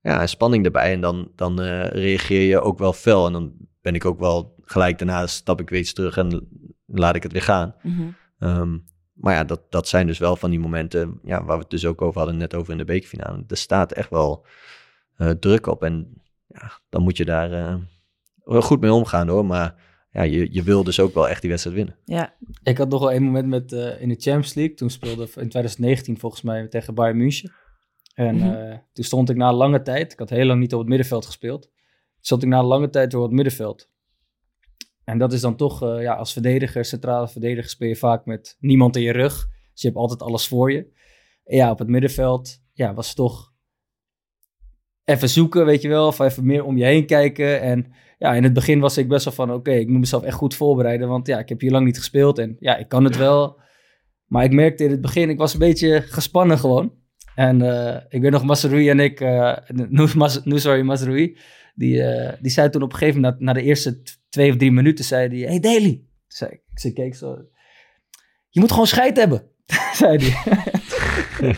ja, spanning erbij. En dan, dan eh, reageer je ook wel fel. En dan ben ik ook wel gelijk daarna stap ik weer iets terug en laat ik het weer gaan. Mhm. Ehm, maar ja, dat, dat zijn dus wel van die momenten ja, waar we het dus ook over hadden, net over in de bekerfinale. Er staat echt wel eh, druk op en ja, dan moet je daar eh, wel goed mee omgaan hoor. Maar ja, je, je wil dus ook wel echt die wedstrijd winnen. Ja, Ik had nog wel één moment met, eh, in de Champions League. Toen speelde in 2019 volgens mij tegen Bayern München. En Mhm. eh, toen stond ik na lange tijd, ik had heel lang niet op het middenveld gespeeld. Toen stond ik na lange tijd door het middenveld. En dat is dan toch, eh, ja, als verdediger, centrale verdediger speel je vaak met niemand in je rug. Dus je hebt altijd alles voor je. En ja, op het middenveld ja, was toch even zoeken, weet je wel. Of even meer om je heen kijken. En ja, in het begin was ik best wel van, oké, ik moet mezelf echt goed voorbereiden. Want ja, ik heb hier lang niet gespeeld en ja, ik kan het wel. Maar ik merkte in het begin, ik was een beetje gespannen gewoon. En eh, ik weet nog, Masrui en ik, eh [laughs] Nousari Masrui, die, eh, die zei toen op een gegeven moment, na, na de eerste twee of drie minuten, zei hij, hey Daily. Zei ik, ik zei, keek zo, je moet gewoon scheid hebben, [laughs] zei hij. [laughs]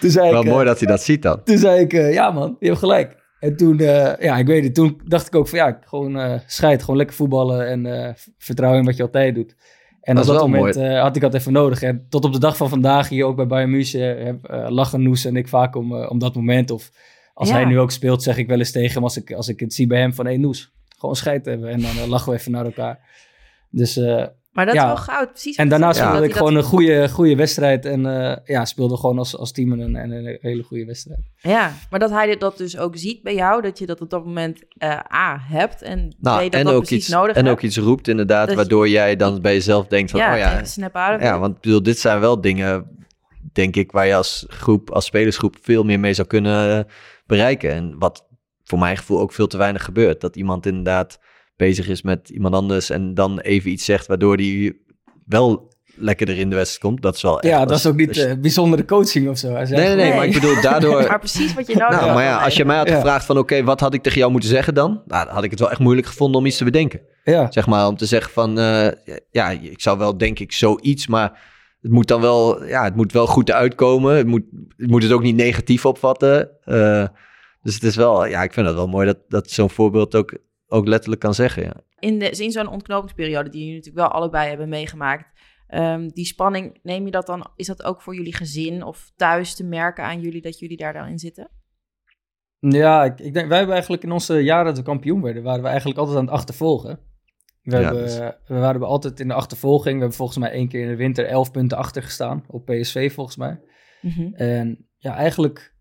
toen zei Wel ik, eh, mooi dat hij dat ziet dan. toen zei ik, eh, ja man, je hebt gelijk. En toen, eh, ja, ik weet het, toen dacht ik ook van ja, gewoon eh scheid, gewoon lekker voetballen en eh, vertrouwen in wat je altijd doet. En Dat op dat wel moment eh, had ik dat even nodig. En tot op de dag van vandaag, hier ook bij Bayern München, heb, lachen Noes en ik vaak om, om dat moment. Of als Ja. hij nu ook speelt, zeg ik wel eens tegen hem, als ik, als ik het zie bij hem, van hé Noes, gewoon scheid hebben. En dan eh, lachen we even naar elkaar. Dus, eh, maar dat Ja. is wel goud. Precies. en daarna speelde ik gewoon dat- een goede, goede wedstrijd. En eh, ja, speelde gewoon als, als team een, een, een hele goede wedstrijd. Ja, maar dat hij dit- dat dus ook ziet bij jou, dat je dat op dat moment eh, A hebt en Nou, B, dat en dat ook, precies iets, nodig en hebt. ook iets roept inderdaad, Dat je- waardoor jij dan bij jezelf denkt van, ja, oh ja, snap Ja, want ik bedoel, dit zijn wel dingen, denk ik, waar je als groep, als spelersgroep veel meer mee zou kunnen bereiken. En wat voor mijn gevoel ook veel te weinig gebeurt. Dat iemand inderdaad bezig is met iemand anders en dan even iets zegt waardoor die wel lekkerder in de wedstrijd komt. Dat is wel echt... Ja, dat als- is ook niet als je- eh, bijzondere coaching of zo. Nee, nee, nee, Nee. maar ik bedoel, [laughs] daardoor... maar precies wat je nodig Nou, hebt. maar ja, als je mij had Ja. gevraagd van oké, wat had ik tegen jou moeten zeggen dan? Nou, dan had ik het wel echt moeilijk gevonden om iets te bedenken. Ja, Zeg maar, om te zeggen van, eh, ja, ik zou wel denk ik zoiets, maar het moet dan wel, ja, het moet wel goed uitkomen. Het moet, het moet het ook niet negatief opvatten. Eh, dus het is wel, ja, ik vind het wel mooi dat, dat zo'n voorbeeld ook, ook letterlijk kan zeggen, ja. in, de, in zo'n ontknopingsperiode die jullie natuurlijk wel allebei hebben meegemaakt, ehm, die spanning, neem je dat dan, is dat ook voor jullie gezin of thuis te merken aan jullie dat jullie daar dan in zitten? ja ik, ik denk, wij hebben eigenlijk in onze jaren dat we kampioen werden, waren we eigenlijk altijd aan het achtervolgen. We, Ja, hebben, dus- we waren altijd in de achtervolging. We hebben volgens mij één keer in de winter 11 punten achter gestaan op PSV volgens mij. Mhm. En ja, eigenlijk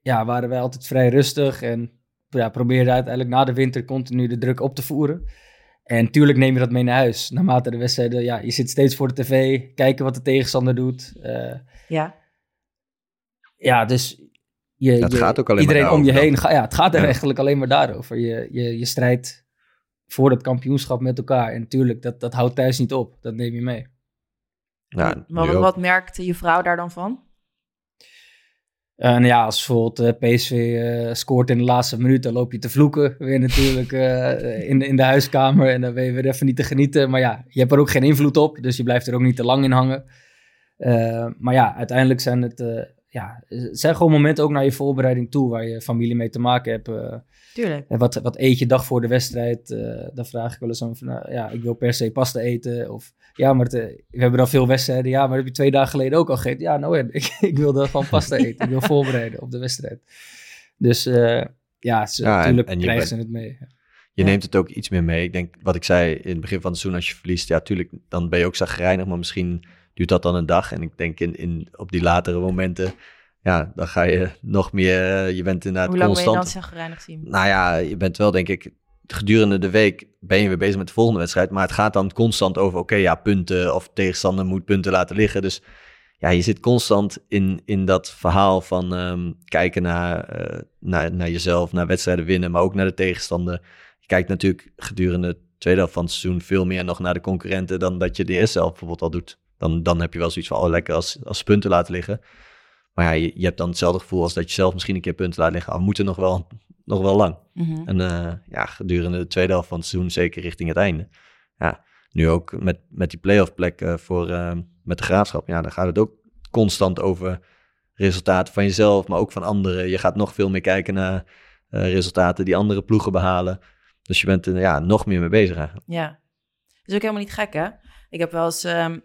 ja, waren wij altijd vrij rustig en ja, probeerde uiteindelijk na de winter continu de druk op te voeren. En tuurlijk neem je dat mee naar huis. Naarmate de wedstrijden, ja, je zit steeds voor de tv, kijken wat de tegenstander doet. Uh, ja. Ja, dus je, je, gaat ook alleen iedereen maar om je heen. Ga, ja, het gaat er eigenlijk alleen maar daarover. Je, je, je strijdt voor het kampioenschap met elkaar. En tuurlijk, dat, dat houdt thuis niet op. Dat neem je mee. Ja, nu wat, ook. wat merkte je vrouw daar dan van? En ja, als bijvoorbeeld eh, PSV eh, scoort in de laatste minuut, dan loop je te vloeken. Weer natuurlijk eh, in, in de huiskamer en dan ben je weer even niet te genieten. Maar ja, je hebt er ook geen invloed op, dus je blijft er ook niet te lang in hangen. Maar ja, uiteindelijk zijn het, ja, het zijn gewoon momenten ook naar je voorbereiding toe, waar je familie mee te maken hebt. eh. Tuurlijk. En wat, wat eet je dag voor de wedstrijd? Eh dan vraag ik wel eens aan van, nou, ja, ik wil per se pasta eten. Of ja, maar het, eh, we hebben dan veel wedstrijden. Ja, maar heb je twee dagen geleden ook al gegeten. Ja, nou en [laughs] ik, ik wil dan gewoon pasta [laughs] eten. Ik wil voorbereiden op de wedstrijd. Dus eh, ja, ze, Ja, natuurlijk en krijgen ze het mee. Je Ja. neemt het ook iets meer mee. Ik denk, wat ik zei in het begin van het seizoen, als je verliest, ja, tuurlijk, dan ben je ook zagrijnig, maar misschien duurt dat dan een dag. En ik denk in, in, op die latere momenten, ja, dan ga je nog meer, eh, je bent inderdaad Hoe lang ben je constant. dan zagrijnig zien? Nou ja, je bent wel, denk ik, gedurende de week ben je weer bezig met de volgende wedstrijd. Maar het gaat dan constant over, oké, ja, punten of tegenstander moet punten laten liggen. Dus ja, je zit constant in, in dat verhaal van ehm, kijken naar, eh, naar, naar jezelf, naar wedstrijden winnen, maar ook naar de tegenstander. Je kijkt natuurlijk gedurende de tweede helft van het seizoen veel meer nog naar de concurrenten dan dat je de eerste helft bijvoorbeeld al doet. Dan, dan heb je wel zoiets van, oh lekker als, als punten laten liggen. Maar ja, je, je hebt dan hetzelfde gevoel als dat je zelf misschien een keer punten laat liggen. We moeten nog wel, nog wel lang. Mhm. En eh, ja, gedurende de tweede helft van het seizoen, zeker richting het einde. Ja, nu ook met, met die playoff plek eh, voor, eh, met de graafschap. Ja, dan gaat het ook constant over resultaten van jezelf, maar ook van anderen. Je gaat nog veel meer kijken naar resultaten die andere ploegen behalen. Dus je bent er ja, nog meer mee bezig eigenlijk. Ja. is ook helemaal niet gek, hè? Ik heb wel eens ehm,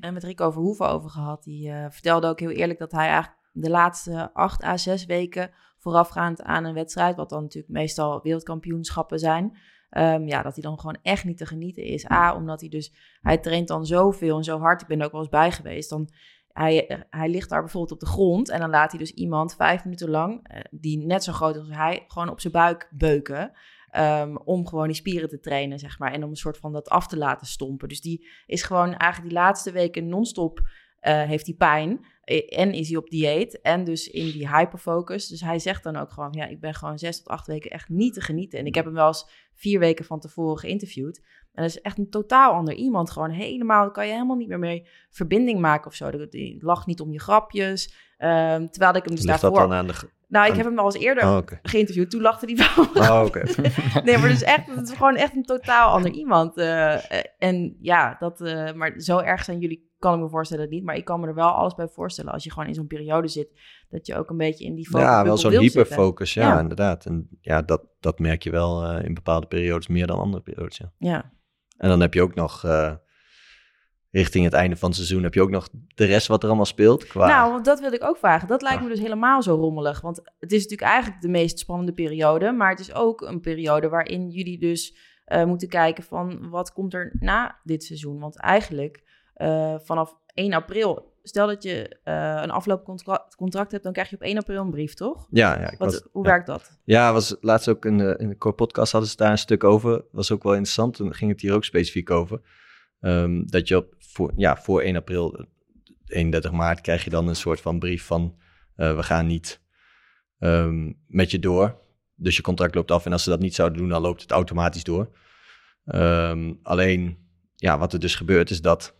[clears throat] met Rico Verhoeven over gehad. Die eh, vertelde ook heel eerlijk dat hij eigenlijk de laatste acht à zes weken voorafgaand aan een wedstrijd, wat dan natuurlijk meestal wereldkampioenschappen zijn, ehm, ja, dat hij dan gewoon echt niet te genieten is. A, omdat hij dus, hij traint dan zoveel en zo hard. Ik ben er ook wel eens bij geweest. Dan, hij, hij ligt daar bijvoorbeeld op de grond en dan laat hij dus iemand vijf minuten lang, eh, die net zo groot is als hij, gewoon op zijn buik beuken. Ehm, om gewoon die spieren te trainen, zeg maar. En om een soort van dat af te laten stompen. Dus die is gewoon eigenlijk die laatste weken non-stop eh, heeft hij pijn. Eh, En is hij op dieet. En dus in die hyperfocus. Dus hij zegt dan ook gewoon: Ja, ik ben gewoon zes tot acht weken echt niet te genieten. En ik heb hem wel eens vier weken van tevoren geïnterviewd. En dat is echt een totaal ander iemand. Gewoon helemaal, daar kan je helemaal niet meer mee verbinding maken of zo. Die lacht niet om je grapjes. Ehm, terwijl ik hem dus Ligt dat daarvoor... dan aan de... Nou, ik heb hem al eens eerder Oh, geïnterviewd. Toen lachte hij wel. Oh, oké. [laughs] [laughs] Nee, maar dus echt, het is gewoon echt een totaal ander iemand. eh, eh, en ja, dat, eh, maar zo erg zijn jullie, kan ik me voorstellen niet. Maar ik kan me er wel alles bij voorstellen als je gewoon in zo'n periode zit, dat je ook een beetje in die focus Ja, wel zo'n hyperfocus. Ja, Ja. inderdaad. En ja, dat, dat merk je wel in bepaalde periodes meer dan andere periodes. Ja. Ja, En dan heb je ook nog, richting het einde van het seizoen, heb je ook nog de rest wat er allemaal speelt. Qua... nou, dat wil ik ook vragen. Dat lijkt me dus helemaal zo rommelig. Want het is natuurlijk eigenlijk de meest spannende periode, maar het is ook een periode waarin jullie dus eh, moeten kijken van wat komt er na dit seizoen. Want eigenlijk eh, vanaf 1 april, stel dat je eh, een afloopcontract contract hebt, dan krijg je op 1 april een brief, toch? ja, ja, Wat, was, hoe ja. werkt dat? Ja, was laatst ook in de, in de core podcast hadden ze daar een stuk over. Was ook wel interessant. Toen ging het hier ook specifiek over. Ehm, dat je op, voor, ja, voor 1 april, eh, 31 maart, krijg je dan een soort van brief van... eh, we gaan niet ehm, met je door. Dus je contract loopt af. En als ze dat niet zouden doen, dan loopt het automatisch door. Ehm, alleen, ja, wat er dus gebeurt is dat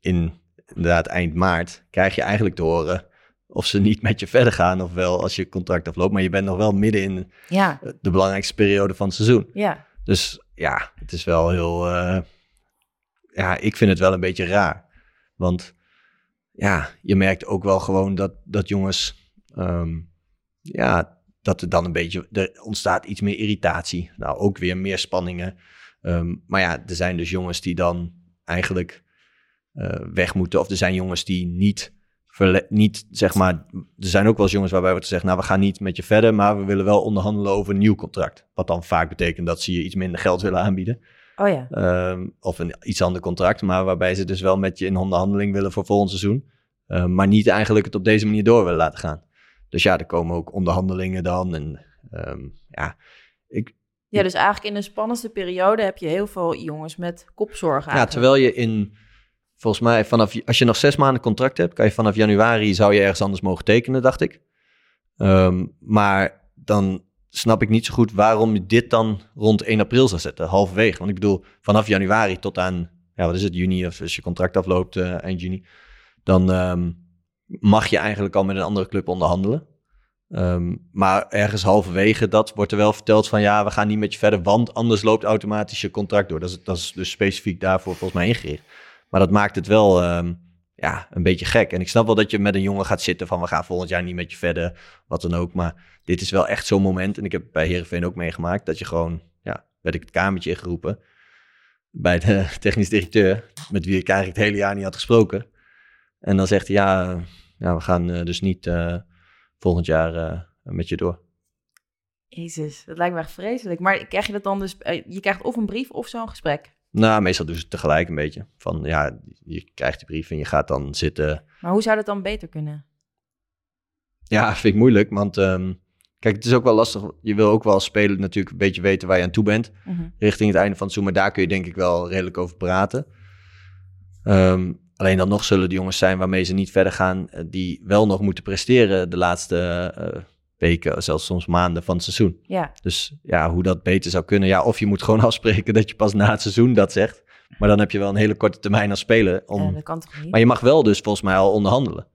in inderdaad eind maart... krijg je eigenlijk te horen of ze niet met je verder gaan... of wel als je contract afloopt. Maar je bent nog wel midden in Ja, de belangrijkste periode van het seizoen. ja, Dus ja, het is wel heel. eh, ja, ik vind het wel een beetje raar. Want ja, je merkt ook wel gewoon dat, dat jongens. ehm, ja, dat er dan een beetje. Er ontstaat iets meer irritatie. Nou, ook weer meer spanningen. Ehm, maar ja, er zijn dus jongens die dan eigenlijk eh, weg moeten. Of er zijn jongens die niet. Niet, zeg maar, er zijn ook wel eens jongens waarbij te zeggen, nou, we gaan niet met je verder, maar we willen wel onderhandelen over een nieuw contract. Wat dan vaak betekent dat ze je iets minder geld willen aanbieden. Oh ja. Ehm, of een iets ander contract, maar waarbij ze dus wel met je in onderhandeling willen voor volgend seizoen. Ehm, maar niet eigenlijk het op deze manier door willen laten gaan. Dus ja, er komen ook onderhandelingen dan. En Ehm, ja, ik, Ja, dus eigenlijk in de spannendste periode heb je heel veel jongens met kopzorgen. ja, terwijl je in, volgens mij, vanaf, als je nog zes maanden contract hebt, kan je vanaf januari zou je ergens anders mogen tekenen, dacht ik. Maar dan snap ik niet zo goed waarom je dit dan rond 1 april zou zetten, halverwege. Want ik bedoel, vanaf januari tot aan, ja, wat is het, juni, of als je contract afloopt eh, eind juni, dan ehm, mag je eigenlijk al met een andere club onderhandelen. Ehm, maar ergens halverwege dat wordt er wel verteld van ja, we gaan niet met je verder, want anders loopt automatisch je contract door. Dat is, dat is dus specifiek daarvoor volgens mij ingericht. Maar dat maakt het wel ehm, ja, een beetje gek. En ik snap wel dat je met een jongen gaat zitten van we gaan volgend jaar niet met je verder, wat dan ook. Maar dit is wel echt zo'n moment, en ik heb bij Heerenveen ook meegemaakt, dat je gewoon, ja, werd ik het kamertje ingeroepen bij de [laughs] technisch directeur, met wie ik eigenlijk het hele jaar niet had gesproken. En dan zegt hij, ja, ja we gaan eh, dus niet eh, volgend jaar eh, met je door. Jezus, dat lijkt me echt vreselijk. Maar krijg je dat dan dus... je krijgt of een brief of zo'n gesprek. Nou, meestal doen ze het tegelijk een beetje. Van ja, je krijgt die brief en je gaat dan zitten. Maar hoe zou dat dan beter kunnen? Ja, [laughs] vind ik moeilijk, want ehm, kijk, het is ook wel lastig. Je wil ook wel als speler natuurlijk een beetje weten waar je aan toe bent. Mhm. richting het einde van het. Maar daar kun je denk ik wel redelijk over praten. Ehm, alleen dan nog zullen de jongens zijn waarmee ze niet verder gaan, eh, die wel nog moeten presteren de laatste eh, weken, zelfs soms maanden van het seizoen. Ja, Dus ja, hoe dat beter zou kunnen. Ja, of je moet gewoon [laughs] afspreken dat je pas na het seizoen dat zegt. Maar dan heb je wel een hele korte termijn als speler. Om... eh, dat kan toch niet? Maar je mag wel dus volgens mij al onderhandelen.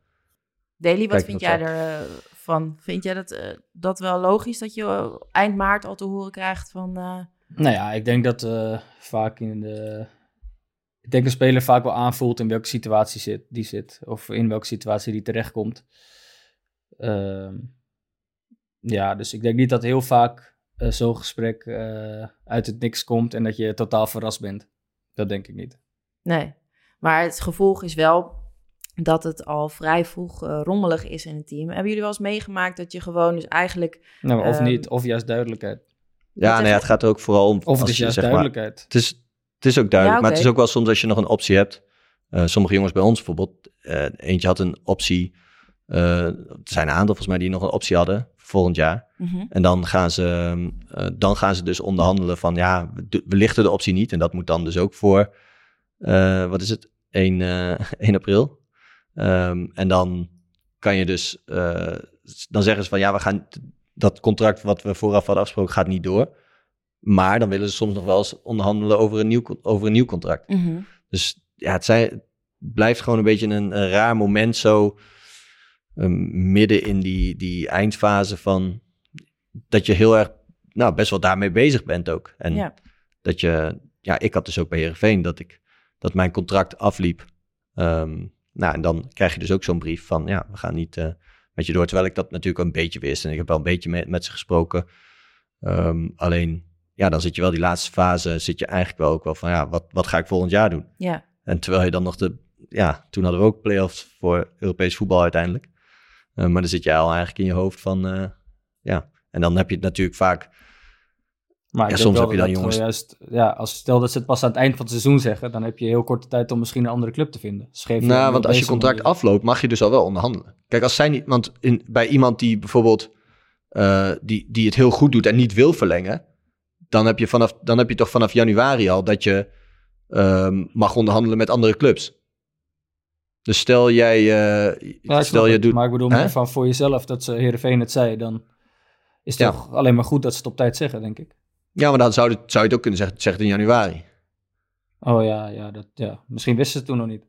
Daily, wat Kijk, vind jij ervan? Vind jij dat, eh, dat wel logisch dat je eh, eind maart al te horen krijgt van... eh, Nou ja, ik denk dat eh, vaak in de. Ik denk een speler vaak wel aanvoelt in welke situatie zit, die zit. Of in welke situatie die terechtkomt. Ehm, ja, dus ik denk niet dat heel vaak eh, zo'n gesprek eh, uit het niks komt en dat je totaal verrast bent. Dat denk ik niet. Nee, maar het gevolg is wel dat het al vrij vroeg eh, rommelig is in het team. Hebben jullie wel eens meegemaakt dat je gewoon dus eigenlijk... Nou, of Ehm, niet, of juist duidelijkheid. Ja, ja, het gaat er ook vooral om. Of als het is je, juist zeg maar, duidelijkheid. Het is, het is ook duidelijk, Ja, maar het is ook wel soms als je nog een optie hebt. Eh, sommige jongens bij ons bijvoorbeeld, eh, eentje had een optie. eh, er zijn een aantal volgens mij die nog een optie hadden volgend jaar. Mhm. En dan gaan ze, eh, dan gaan ze dus onderhandelen van ja, we, lichten de optie niet. En dat moet dan dus ook voor, eh, wat is het, 1, eh [laughs] 1 april. Ehm, en dan kan je dus, eh, dan zeggen ze van ja, we gaan, dat contract wat we vooraf hadden afgesproken gaat niet door. Maar dan willen ze soms nog wel eens onderhandelen over een nieuw, over een nieuw contract. Mhm. Dus ja, het, zijn, het blijft gewoon een beetje een, een raar moment zo um, midden in die, die eindfase van dat je heel erg, nou best wel daarmee bezig bent ook. En Ja. dat je, ja, ik had dus ook bij Heerenveen dat ik, dat mijn contract afliep. Ehm, nou, en dan krijg je dus ook zo'n brief van, ja, we gaan niet eh, met je door. Terwijl ik dat natuurlijk een beetje wist en ik heb wel een beetje met, met ze gesproken. Ehm, alleen, ja, dan zit je wel die laatste fase, zit je eigenlijk wel ook wel van, ja, wat, wat ga ik volgend jaar doen? Ja, En terwijl je dan nog de, ja, toen hadden we ook play-offs voor Europees voetbal uiteindelijk. Eh, maar dan zit je al eigenlijk in je hoofd van, eh, ja. En dan heb je het natuurlijk vaak, Maar Ja, soms heb je dan jongens- Juist, ja, als stel dat ze het pas aan het eind van het seizoen zeggen, dan heb je heel korte tijd om misschien een andere club te vinden. Dus geef je nou, want als je contract afloopt, mag je dus al wel onderhandelen. Kijk, als zij niet, want in, bij iemand die bijvoorbeeld, eh, die, die het heel goed doet en niet wil verlengen, dan heb je, vanaf, dan heb je toch vanaf januari al dat je ehm, mag onderhandelen met andere clubs. Dus stel jij, eh, Ja, stel je het, doet, Maar ik bedoel meer van voor jezelf dat ze Heerenveen het zei, dan is het Ja. toch alleen maar goed dat ze het op tijd zeggen, denk ik. ja, maar dan zou, het, zou je het ook kunnen zeggen, zeg het in januari. Oh ja, ja, dat, ja. misschien wisten ze het toen nog niet.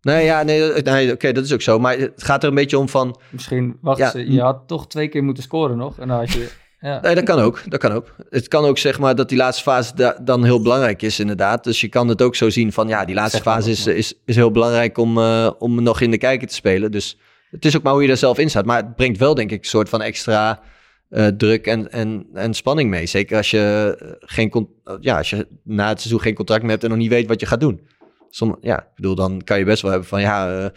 Nee, ja, nee, nee oké, dat is ook zo. Maar het gaat er een beetje om van... Misschien, wacht, Ja. ze- je had toch twee keer moeten scoren nog. En dan had je, ja. Nee, dat kan ook, dat kan ook. Het kan ook zeg maar dat die laatste fase da- dan heel belangrijk is inderdaad. Dus je kan het ook zo zien van, ja, die laatste Zeg fase is, is, is heel belangrijk om, eh, om nog in de kijker te spelen. Dus het is ook maar hoe je er zelf in staat. Maar het brengt wel, denk ik, een soort van extra eh, druk en, en, en spanning mee. Zeker als je, eh, geen ja, als je na het seizoen geen contract meer hebt en nog niet weet wat je gaat doen. Som, ja, ik bedoel, dan kan je best wel hebben van, ja,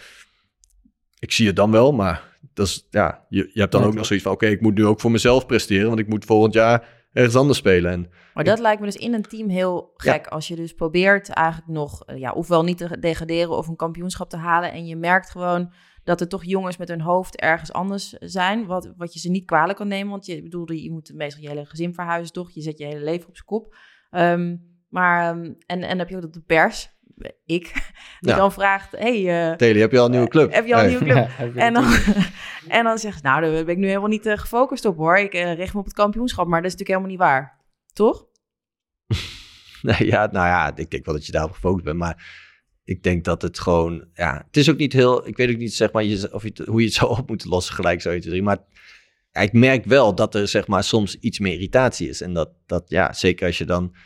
ik zie het dan wel, maar dat is, ja, je, je hebt dan Ja, ook nog zoiets van, oké, ik moet nu ook voor mezelf presteren, want ik moet volgend jaar ergens anders spelen. En maar dat lijkt me dus in een team heel gek. Als je dus probeert eigenlijk nog, eh, ja, ofwel niet te degraderen of een kampioenschap te halen. En je merkt gewoon dat er toch jongens met hun hoofd ergens anders zijn, wat, wat je ze niet kwalijk kan nemen. Want je bedoelde, je moet meestal je hele gezin verhuizen, toch? Je zet je hele leven op zijn kop. Ehm, maar, ehm, en, en dan heb je ook dat de pers, ik, [laughs] die Ja. dan vraagt, hey, eh, Tele, heb je al een nieuwe club? heb je al een Hey. nieuwe club? [laughs] Ja, En dan, [laughs] en dan zegt ze, nou, daar ben ik nu helemaal niet eh, gefocust op hoor. Ik eh, richt me op het kampioenschap, maar dat is natuurlijk helemaal niet waar. Toch? Nee, ja, nou ja, ik denk wel dat je daarop gefocust bent, maar ik denk dat het gewoon, ja, het is ook niet heel, ik weet ook niet, zeg maar, je, of je hoe je het zou op moet lossen gelijk zo te zien, maar ja, ik merk wel dat er, zeg maar, soms iets meer irritatie is en dat, dat ja, zeker als je dan, eh,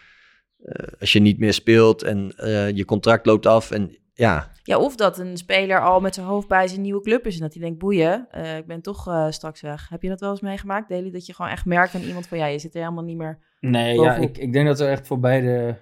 als je niet meer speelt en eh, je contract loopt af en ja, Ja, of dat een speler al met zijn hoofd bij zijn nieuwe club is en dat hij denkt, boeien, eh, ik ben toch eh, straks weg. Heb je dat wel eens meegemaakt, Deli? Dat je gewoon echt merkt aan iemand van, ja, je zit er helemaal niet meer... Nee, ja, ik, ik denk dat er echt voor beide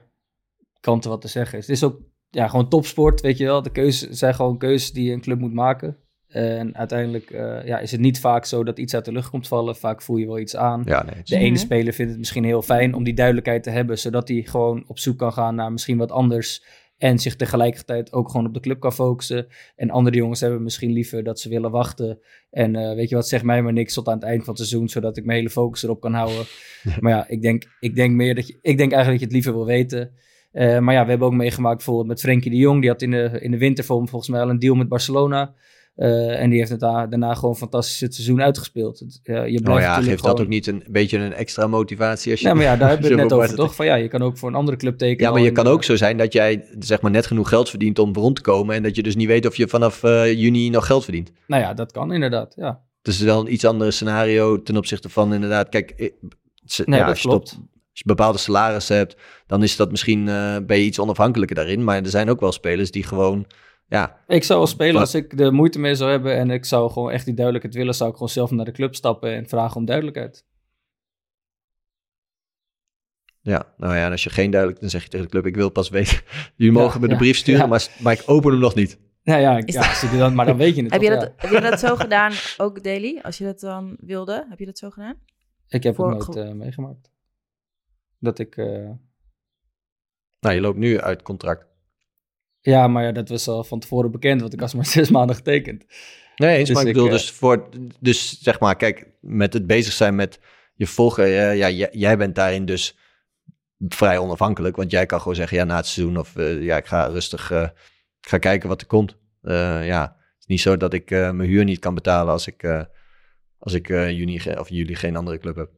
kanten wat te zeggen is. Het is ook ja, gewoon topsport, weet je wel. De keuzes zijn gewoon keuzes die een club moet maken. En uiteindelijk eh, ja, is het niet vaak zo dat iets uit de lucht komt vallen. Vaak voel je wel iets aan. ja, nee. De ene Mhm. speler vindt het misschien heel fijn om die duidelijkheid te hebben, zodat hij gewoon op zoek kan gaan naar misschien wat anders. En zich tegelijkertijd ook gewoon op de club kan focussen. En andere jongens hebben misschien liever dat ze willen wachten. En eh, weet je wat, zeg mij maar niks tot aan het eind van het seizoen, zodat ik mijn hele focus erop kan houden. Maar ja, ik denk, ik denk meer dat je, ik denk eigenlijk dat je het liever wil weten. Eh, maar ja, we hebben ook meegemaakt bijvoorbeeld met Frenkie de Jong. Die had in de, in de winter volgens mij al een deal met Barcelona. Eh, en die heeft het daar- daarna gewoon fantastisch het seizoen uitgespeeld. Het, eh, je blijft Nou ja, geeft dat ook niet een beetje een extra motivatie als je... Nee, maar ja, daar hebben we het [laughs] net over, toch? Van ja, je kan ook voor een andere club tekenen. Ja, maar je kan de- ook zo zijn dat jij zeg maar net genoeg geld verdient om rond te komen en dat je dus niet weet of je vanaf eh, juni nog geld verdient. Nou ja, dat kan inderdaad, ja. Dus het is wel een iets ander scenario ten opzichte van inderdaad, kijk, eh, Nee, ja, dat als, je klopt. tot- als je bepaalde salarissen hebt, dan is dat misschien, eh, ben je iets onafhankelijker daarin, maar er zijn ook wel spelers die gewoon, ja, Ik zou als speler, Wat- als ik de moeite mee zou hebben en ik zou gewoon echt die duidelijkheid willen, zou ik gewoon zelf naar de club stappen en vragen om duidelijkheid. ja, nou ja, en als je geen duidelijk, dan zeg je tegen de club, ik wil pas weten, [laughs] jullie Ja, mogen me de ja, brief sturen, ja. maar, maar ik open hem nog niet. Nou ja, ik, ja dat- dan, maar dan weet je het [laughs] Heb je, dat, ja. heb je dat zo gedaan, ook Deli? Als je dat dan wilde, heb je dat zo gedaan? Ik heb voor- het nooit eh, meegemaakt. Dat ik... eh, Nou, je loopt nu uit contract. Ja, maar ja, dat was al van tevoren bekend, want ik was maar [laughs] zes maanden getekend. Nee, eens, Dus maar ik ik, bedoel, eh, dus, voor, dus zeg maar, kijk, met het bezig zijn met je volger, eh, ja, jij, jij bent daarin dus vrij onafhankelijk, want jij kan gewoon zeggen, ja, na het seizoen of eh, ja, ik ga rustig, eh, ik ga kijken wat er komt. Ja, het is niet zo dat ik mijn huur niet kan betalen als ik, als ik juni of juli geen andere club heb.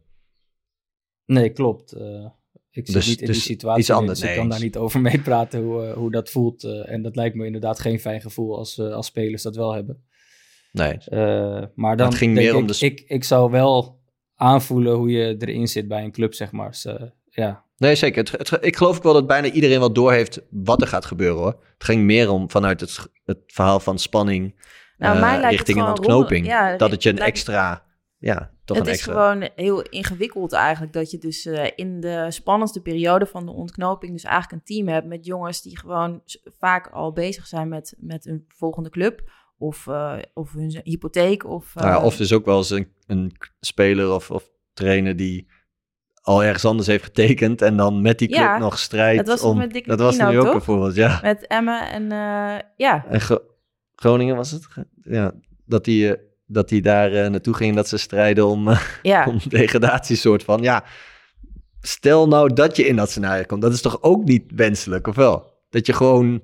Nee, klopt. Ik zit Dus- niet in dus die situatie, iets anders, dus ik kan eens. daar niet over [laughs] meepraten hoe, eh, hoe dat voelt. eh, en dat lijkt me inderdaad geen fijn gevoel als, eh, als spelers dat wel hebben. Nee, Eh, maar dan het ging denk meer om ik, de sp- ik, ik zou wel aanvoelen hoe je erin zit bij een club, zeg maar. Dus, ja. Nee, zeker. Het, het- ik geloof ook wel dat bijna iedereen wel doorheeft wat er gaat gebeuren hoor. Het ging meer om vanuit het, het verhaal van spanning Nou, mij lijkt het richting een ontknoping. ja, dat het je een lijkt- extra, ja, toch het een is extra. gewoon heel ingewikkeld eigenlijk dat je dus eh, in de spannendste periode van de ontknoping dus eigenlijk een team hebt met jongens die gewoon vaak al bezig zijn met, met een volgende club of, eh, of hun hypotheek of... Nou ja, eh, of dus ook wel eens een, een speler of, of trainer die al ergens anders heeft getekend en dan met die club Ja, nog strijdt. dat was om, met Dick Dat was nu ook toch? bijvoorbeeld, ja. met Emma en ja, En Gro- Groningen was het? Ja, dat die, dat die daar eh, naartoe ging dat ze strijden om, eh, ja. [laughs] om degradatie soort van. Ja, stel nou dat je in dat scenario komt. Dat is toch ook niet wenselijk, of wel? Dat je gewoon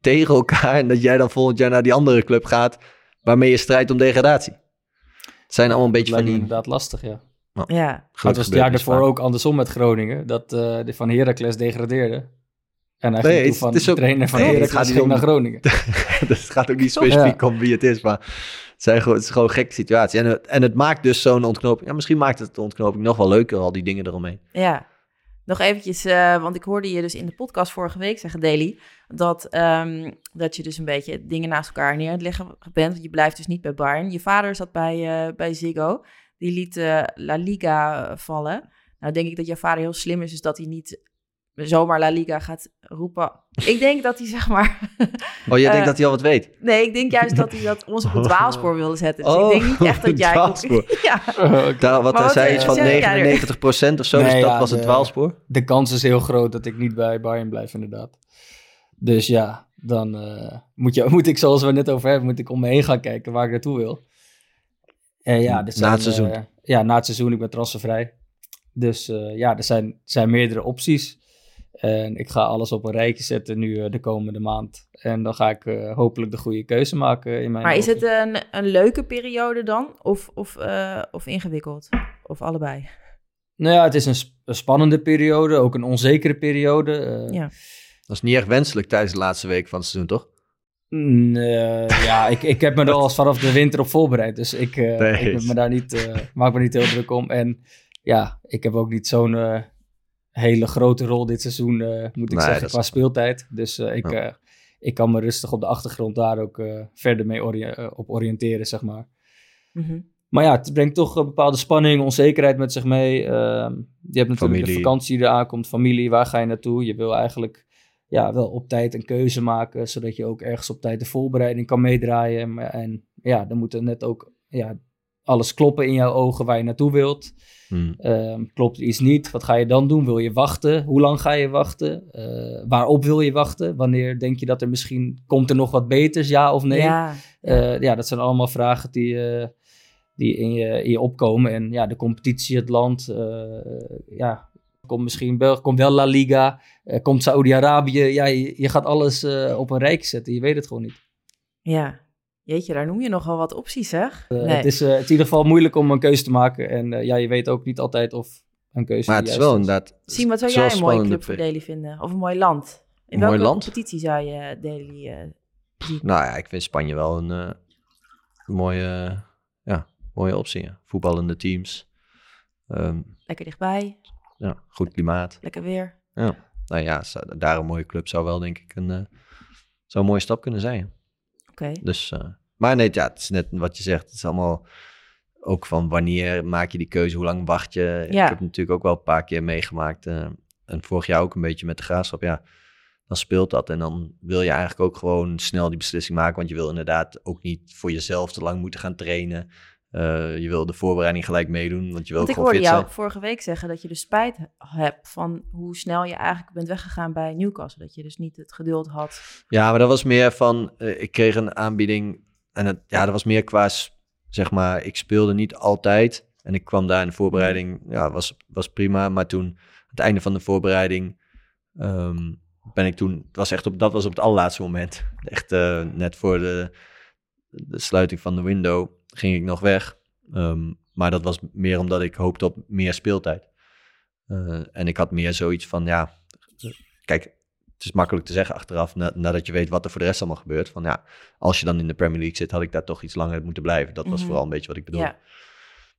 tegen elkaar en dat jij dan volgend jaar naar die andere club gaat waarmee je strijdt om degradatie. Het zijn allemaal een beetje van die inderdaad lastig, ja. ja. Maar het was het jaar daarvoor ook andersom met Groningen, dat eh de van Heracles degradeerde. En hij Nee, ging van het is ook- de trainer van nee, Heracles gaat ging om- naar Groningen. [laughs] dus het gaat ook niet specifiek om wie het is, maar zijn gewoon, het is gewoon een gekke situatie. En, het- en het maakt dus zo'n ontknoping. Ja, misschien maakt het de ontknoping nog wel leuker, al die dingen eromheen. Ja, nog eventjes, eh, want ik hoorde je dus in de podcast vorige week zeggen, Daily, dat, ehm, dat je dus een beetje dingen naast elkaar neer leggen bent. Want je blijft dus niet bij Bayern. Je vader zat bij, eh, bij Ziggo. Die liet eh, La Liga vallen. Nou denk ik dat jouw vader heel slim is, dus dat hij niet zomaar La Liga gaat roepen. Ik denk dat hij zeg maar... [laughs] Oh, jij Eh, denkt dat hij al wat weet? Nee, ik denk juist dat hij dat ons op een [laughs] dwaalspoor wilde zetten. Dus Oh, ik denk niet echt [laughs] dat jij... dwaalspoor. ja, Daar, wat Maar hij zei, eh, iets van zeg jij er? 99% of zo, dus dat ja, was het de- dwaalspoor. De kans is heel groot dat ik niet bij Bayern blijf, inderdaad. Dus ja, dan uh, moet, je, moet ik, zoals we net over hebben, moet ik om me heen gaan kijken waar ik naartoe wil. En ja, dit na het seizoen? Uh, ja, na het seizoen. Ik ben transfervrij. Dus uh, ja, er zijn, zijn meerdere opties. En ik ga alles op een rijtje zetten nu de komende maand. En dan ga ik hopelijk de goede keuze maken in mijn Maar is het een, een leuke periode dan? Of, of, of ingewikkeld? Of allebei? Nou ja, het is een, een spannende periode. Ook een onzekere periode. ja. Dat is niet echt wenselijk tijdens de laatste week van het seizoen, toch? Nee, ja, ik, ik heb me er [laughs] al vanaf de winter op voorbereid. Dus ik, uh, ik me daar niet, uh, maak me niet heel druk om. En ja, ik heb ook niet zo'n uh, hele grote rol dit seizoen, moet ik zeggen, qua speeltijd. Dus ik, oh. ik kan me rustig op de achtergrond daar ook verder mee op oriënteren, zeg maar. Mm Maar ja, het brengt toch een bepaalde spanning, onzekerheid met zich mee. Ehm, je hebt natuurlijk familie. de vakantie die eraan komt, familie, waar ga je naartoe? Je wil eigenlijk ja, wel op tijd een keuze maken, zodat je ook ergens op tijd de voorbereiding kan meedraaien. En, en ja, dan moet er net ook ja, alles kloppen in jouw ogen waar je naartoe wilt. Hmm. Uh, klopt iets niet? Wat ga je dan doen? Wil je wachten? Hoe lang ga je wachten? Uh, waarop wil je wachten? Wanneer denk je dat er misschien komt er nog wat beters, ja of nee? Ja, uh, ja dat zijn allemaal vragen die, uh, die in je, in je opkomen. En ja, de competitie, het land, ja, Komt misschien België, komt wel La Liga, uh, komt Saudi-Arabië. Ja, je, je, gaat alles uh, op een rijk zetten. Je weet het gewoon niet. Ja, jeetje, daar noem je nogal wat opties, zeg. Uh, nee. het, is, het is in ieder geval moeilijk om een keuze te maken. En ja, je weet ook niet altijd of een keuze Maar het is wel inderdaad... Sim, wat zou jij een mooie club voor Delhi vinden? Of een mooi land? In een welke mooi land? competitie zou je Delhi zien? Nou ja, ik vind Spanje wel een mooie, ja, mooie optie. Ja. Voetballende teams. Um, Lekker dichtbij ja, goed klimaat. Lekker weer. Ja, nou ja, daar een mooie club zou wel denk ik een, uh, zou een mooie stap kunnen zijn. Dus, uh, maar nee, ja, het is net wat je zegt. Het is allemaal ook van wanneer maak je die keuze, hoe lang wacht je. Ja. Ik heb natuurlijk ook wel een paar keer meegemaakt. Uh, en vorig jaar ook een beetje met de graafschap. Ja, dan speelt dat. En dan wil je eigenlijk ook gewoon snel die beslissing maken. Want je wil inderdaad ook niet voor jezelf te lang moeten gaan trainen. Uh, je wil de voorbereiding gelijk meedoen, want je wil want gewoon fit zijn. ik hoorde jou vorige week zeggen dat je dus spijt hebt van hoe snel je eigenlijk bent weggegaan bij Newcastle. Dat je dus niet het geduld had. Ja, maar dat was meer van, uh, ik kreeg een aanbieding en het, ja, dat was meer qua, zeg maar, ik speelde niet altijd. En ik kwam daar in de voorbereiding, ja, was, was prima. Maar toen, aan het einde van de voorbereiding, um, ben ik toen, was echt op, dat was op het allerlaatste moment. Echt uh, net voor de, de sluiting van de window ging ik nog weg. Um, maar dat was meer omdat ik hoopte op meer speeltijd. Uh, en ik had meer zoiets van, ja, kijk, het is makkelijk te zeggen achteraf, na, nadat je weet wat er voor de rest allemaal gebeurt. Van ja, als je dan in de Premier League zit, had ik daar toch iets langer moeten blijven. Dat was mm -hmm. vooral een beetje wat ik bedoel. Ja.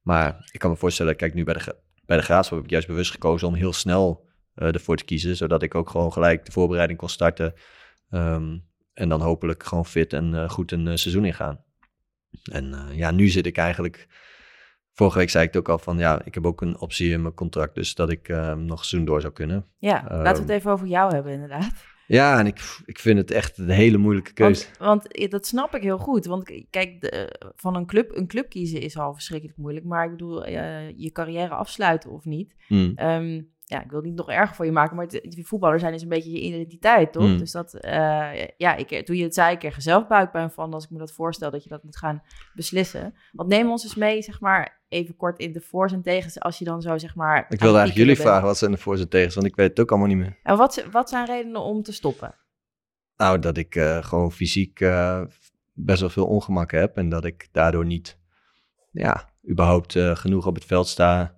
Maar ik kan me voorstellen, kijk, nu bij de, bij de Graafschap heb ik juist bewust gekozen om heel snel uh, ervoor te kiezen. Zodat ik ook gewoon gelijk de voorbereiding kon starten. Um, en dan hopelijk gewoon fit en uh, goed een seizoen ingaan. En uh, ja, nu zit ik eigenlijk. Vorige week zei ik het ook al van ja, ik heb ook een optie in mijn contract, dus dat ik uh, nog seizoen door zou kunnen. Ja, um, laten we het even over jou hebben, inderdaad. Ja, en ik, ik vind het echt een hele moeilijke keuze. Want, want dat snap ik heel goed. Want kijk, de, van een club, een club kiezen is al verschrikkelijk moeilijk. Maar ik bedoel, uh, je carrière afsluiten of niet. Mm. Um, ja, ik wil het niet nog erger voor je maken, maar die voetballer zijn is een beetje je identiteit, toch? Mm. Dus dat, uh, ja, ik, toen je het zei, ik kreeg er zelf buikpijn van als ik me dat voorstel, dat je dat moet gaan beslissen. Want neem ons eens mee, zeg maar, even kort in de voor's en tegens, als je dan zo, zeg maar... Ik wilde eigenlijk jullie bent. vragen, wat zijn de voor's en tegens, want ik weet het ook allemaal niet meer. En wat, wat zijn redenen om te stoppen? Nou, dat ik uh, gewoon fysiek uh, best wel veel ongemak heb en dat ik daardoor niet, ja, überhaupt genoeg op het veld sta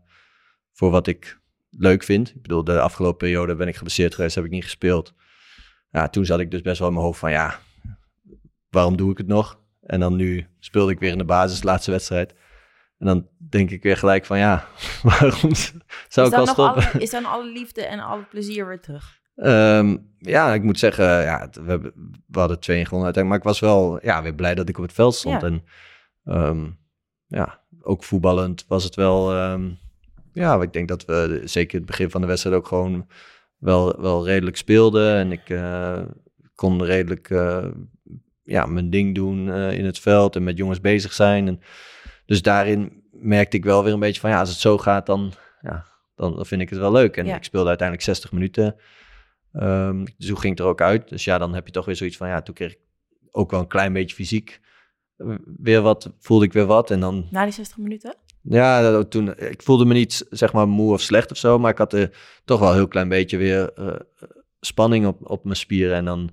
voor wat ik leuk vind. Ik bedoel, de afgelopen periode ben ik geblesseerd geweest, heb ik niet gespeeld. Ja, toen zat ik dus best wel in mijn hoofd van ja, waarom doe ik het nog? En dan nu speelde ik weer in de basis, laatste wedstrijd. En dan denk ik weer gelijk van ja, [laughs] waarom zou ik al stoppen? Alle, is dan alle liefde en alle plezier weer terug? Um, ja, ik moet zeggen, ja, we, we hadden twee gewonnen uiteindelijk. Maar ik was wel ja, weer blij dat ik op het veld stond. Ja. En um, ja, ook voetballend was het wel... Um, ja, ik denk dat we zeker het begin van de wedstrijd ook gewoon wel, wel redelijk speelden. En ik uh, kon redelijk uh, ja, mijn ding doen uh, in het veld en met jongens bezig zijn. En dus daarin merkte ik wel weer een beetje van ja, als het zo gaat, dan, ja, dan vind ik het wel leuk. En Ja. ik speelde uiteindelijk 60 minuten. Dus toen ging ik er ook uit. Dus ja, dan heb je toch weer zoiets van, ja, toen kreeg ik ook wel een klein beetje fysiek eh, weer wat, voelde ik weer wat. En dan, Na die 60 minuten? Ja, toen, ik voelde me niet, zeg maar, moe of slecht of zo, maar ik had er toch wel een heel klein beetje weer eh, spanning op, op mijn spieren. En dan,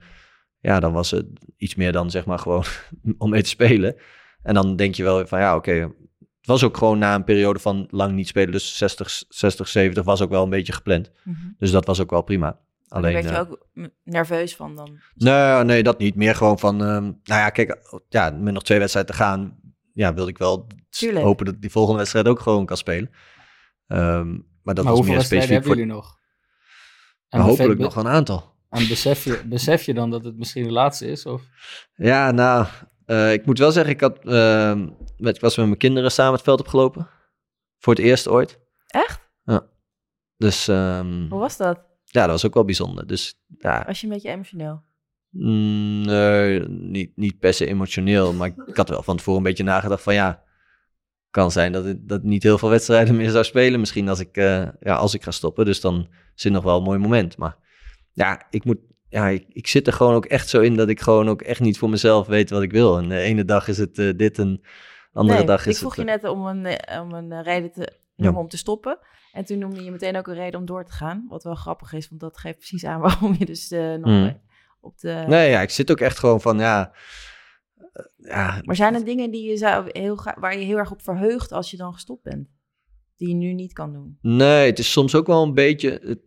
ja, dan was het iets meer dan, zeg maar, gewoon [laughs] om mee te spelen. En dan denk je wel van, ja, oké, het was ook gewoon na een periode van lang niet spelen, dus 60, 60 70 was ook wel een beetje gepland. Mhm. Dus dat was ook wel prima. Alleen, werd je eh, ook nerveus van dan? Nee, nee, dat niet. Meer gewoon van, ehm, nou ja, kijk, ja, met nog twee wedstrijden te gaan, ja, wilde ik wel Tuurlijk. hopen dat die volgende wedstrijd ook gewoon kan spelen. Ehm, maar dat maar was hoeveel meer wedstrijden specifiek hebben voor, jullie nog? En hopelijk nog een aantal. En besef je, besef je dan dat het misschien de laatste is? Of? Ja, nou, eh, ik moet wel zeggen, ik, had, ehm, met, ik was met mijn kinderen samen het veld opgelopen. Voor het eerst ooit. Echt? Dus ehm, Hoe was dat? ja, dat was ook wel bijzonder. Dus ja, Was je een beetje emotioneel? Mm, Nee, niet, niet per se emotioneel. Maar ik, ik had wel van tevoren een beetje nagedacht van ja, kan zijn dat ik dat ik niet heel veel wedstrijden meer zou spelen. Misschien als ik, eh, ja, als ik ga stoppen. Dus dan is het nog wel een mooi moment. Maar ja, ik moet. Ja, ik, ik zit er gewoon ook echt zo in dat ik gewoon ook echt niet voor mezelf weet wat ik wil. En de ene dag is het eh, dit en de andere nee, dag ik is vroeg het... je eh, net om een, om een reden te om te stoppen. En toen noemde je meteen ook een reden om door te gaan. Wat wel grappig is, want dat geeft precies aan [laughs] waarom je dus nog Mm. Op de... Nee, ja, ik zit ook echt gewoon van ja... eh, ja, Maar zijn er dingen die je zou heel waar je heel erg op verheugt als je dan gestopt bent? Die je nu niet kan doen? Nee, het is soms ook wel een beetje.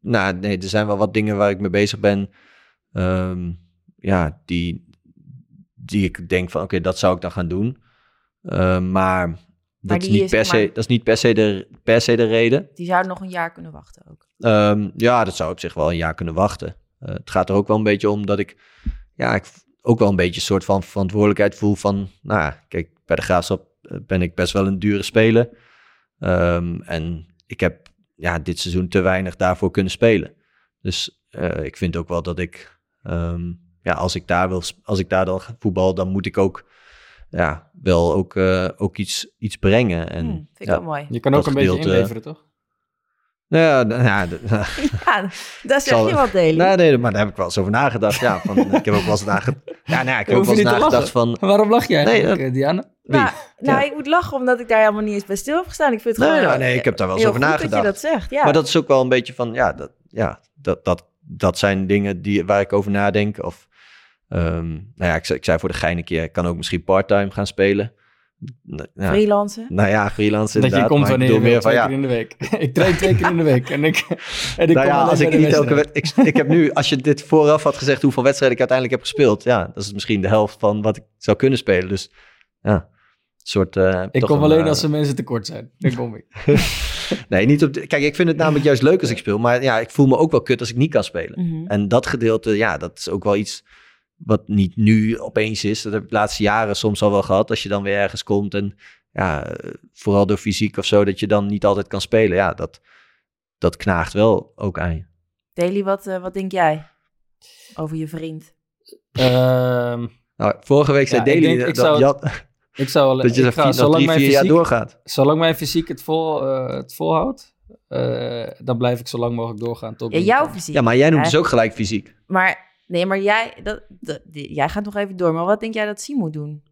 nou, nee, er zijn wel wat dingen waar ik mee bezig ben. ehm, ja, die, die ik denk van, oké, dat zou ik dan gaan doen. Ehm, maar dat, is niet is, per maar- se, dat is niet per se de, per se de reden. Die zouden nog een jaar kunnen wachten ook. Ehm, ja, dat zou op zich wel een jaar kunnen wachten. Eh, het gaat er ook wel een beetje om dat ik, ja, ik ook wel een beetje een soort van verantwoordelijkheid voel van, nou, ja, kijk, bij de Graafschap eh, ben ik best wel een dure speler. Ehm, en ik heb, ja, dit seizoen te weinig daarvoor kunnen spelen. Dus eh, ik vind ook wel dat ik, ehm, ja, als ik daar wil, als ik daar dan ga voetbal, dan moet ik ook, ja, wel ook, eh, ook iets, iets brengen. En Hm, vind ik ja, wel mooi. Je kan ook een beetje inleveren, toch? Nou ja, [laughs] ja, Ja, daar zeg je wat, Deli. Nee, nee, maar daar heb ik wel eens over nagedacht. Ja, van, ik heb ook wel eens nagedacht. Ja, nou ja, ik heb ook wel eens nagedacht van. Waarom lach jij Nee, eigenlijk, dat- eh, Diana? Nou, nou Ja. ik moet lachen omdat ik daar helemaal niet eens bij stil heb gestaan. Ik vind het Nee, gewoon ja, nee, ik heb daar wel eens over nagedacht. dat je dat zegt. Ja. Maar dat is ook wel een beetje van. Ja, dat, ja, dat, dat, dat zijn dingen die, waar ik over nadenk. Of, ehm, nou ja, ik, zei- ik zei voor de gein een keer, ik kan ook misschien parttime gaan spelen. Nou, ja, Freelancen. nou ja, freelance Dat je inderdaad. komt wanneer je meer van twee ja. keer in de week. [laughs] ik train twee keer in de week. En ik, en ik Nou kom ja, als ik niet elke ik, ik heb nu, als je dit vooraf had gezegd hoeveel wedstrijden ik uiteindelijk heb gespeeld, ja, dat is misschien de helft van wat ik zou kunnen spelen. Dus ja, een soort. eh, Ik kom een, alleen eh, als er mensen tekort zijn. Dan kom ik. [laughs] Nee, niet op. De, kijk, ik vind het namelijk juist leuk als ik speel, maar ja, ik voel me ook wel kut als ik niet kan spelen. Mhm. En dat gedeelte, ja, dat is ook wel iets wat niet nu opeens is. Dat heb ik de laatste jaren soms al wel gehad. Als je dan weer ergens komt en ja, vooral door fysiek of zo, dat je dan niet altijd kan spelen. Ja, dat, dat knaagt wel ook aan je. Deli, wat, eh, wat denk jij over je vriend? Ehm, Nou, vorige week zei Ja, ik Deli denk, ik dat, zou- ik zou [laughs] wel, dat je ik ga, zolang drie, mijn vier jaar doorgaat. zolang mijn fysiek het, vol, eh, het volhoudt, eh, dan blijf ik zo lang mogelijk doorgaan. Tot Ja, jouw fysiek. Ja, maar jij noemt dus ook gelijk fysiek. Maar nee, maar jij, dat, dat- die- jij gaat nog even door. Maar wat denk jij dat Sim moet doen?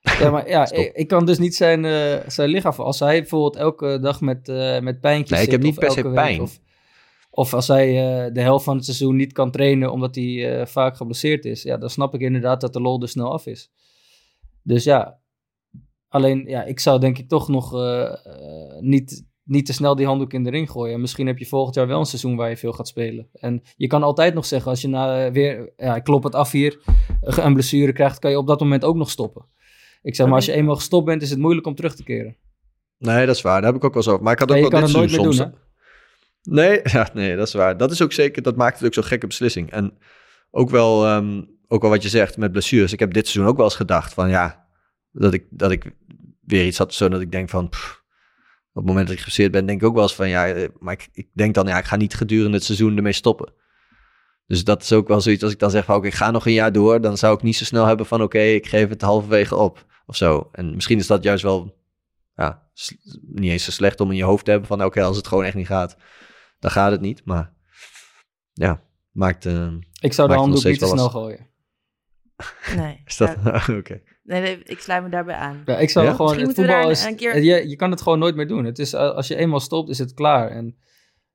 Ja, maar ja, ik, ik kan dus niet zijn, eh, zijn lichaam... Als hij bijvoorbeeld elke dag met, eh met pijntjes Nee, ik heb niet of per se elke week, pijn. Of, of als hij eh, de helft van het seizoen niet kan trainen omdat hij eh, vaak geblesseerd is. Ja, dan snap ik inderdaad dat de lol er snel af is. Dus ja, alleen ja, ik zou denk ik toch nog niet, niet te snel die handdoek in de ring gooien. En misschien heb je volgend jaar wel een seizoen waar je veel gaat spelen. En je kan altijd nog zeggen, als je na, eh, weer, ja, ik klop het af hier, eh, een blessure krijgt, kan je op dat moment ook nog stoppen. Ik zeg maar, als je eenmaal gestopt bent, is het moeilijk om terug te keren. Nee, dat is waar. Daar heb ik ook wel eens over. Maar ik had ook Ja, wel kan dit het nooit seizoen meer soms. doen, Nee, [laughs] ja, nee, dat is waar. Dat is ook zeker, dat maakt het ook zo'n gekke beslissing. En ook wel, ehm, ook wel wat je zegt met blessures. Ik heb dit seizoen ook wel eens gedacht van ja, dat ik, dat ik weer iets had zo dat ik denk van, pff, op het moment dat ik geblesseerd ben, denk ik ook wel eens van ja, eh, maar ik, ik denk dan ja, ik ga niet gedurende het seizoen ermee stoppen. Dus dat is ook wel zoiets als ik dan zeg van oké, ik ga nog een jaar door, dan zou ik niet zo snel hebben van oké, ik geef het halverwege op of zo. En misschien is dat juist wel ja, niet eens zo slecht om in je hoofd te hebben van oké, als het gewoon echt niet gaat, dan gaat het niet. Maar ja, maakt... eh, Ik zou de handdoek niet te snel gooien. Nee. [laughs] is dat... Ja, [laughs] Oké. Nee, nee, ik sluit me daarbij aan. Ja, ik zou Ja? gewoon... Misschien Het moeten we voetbal daar is... een keer- Je, je kan het gewoon nooit meer doen. Het is, eh, als je eenmaal stopt, is het klaar. En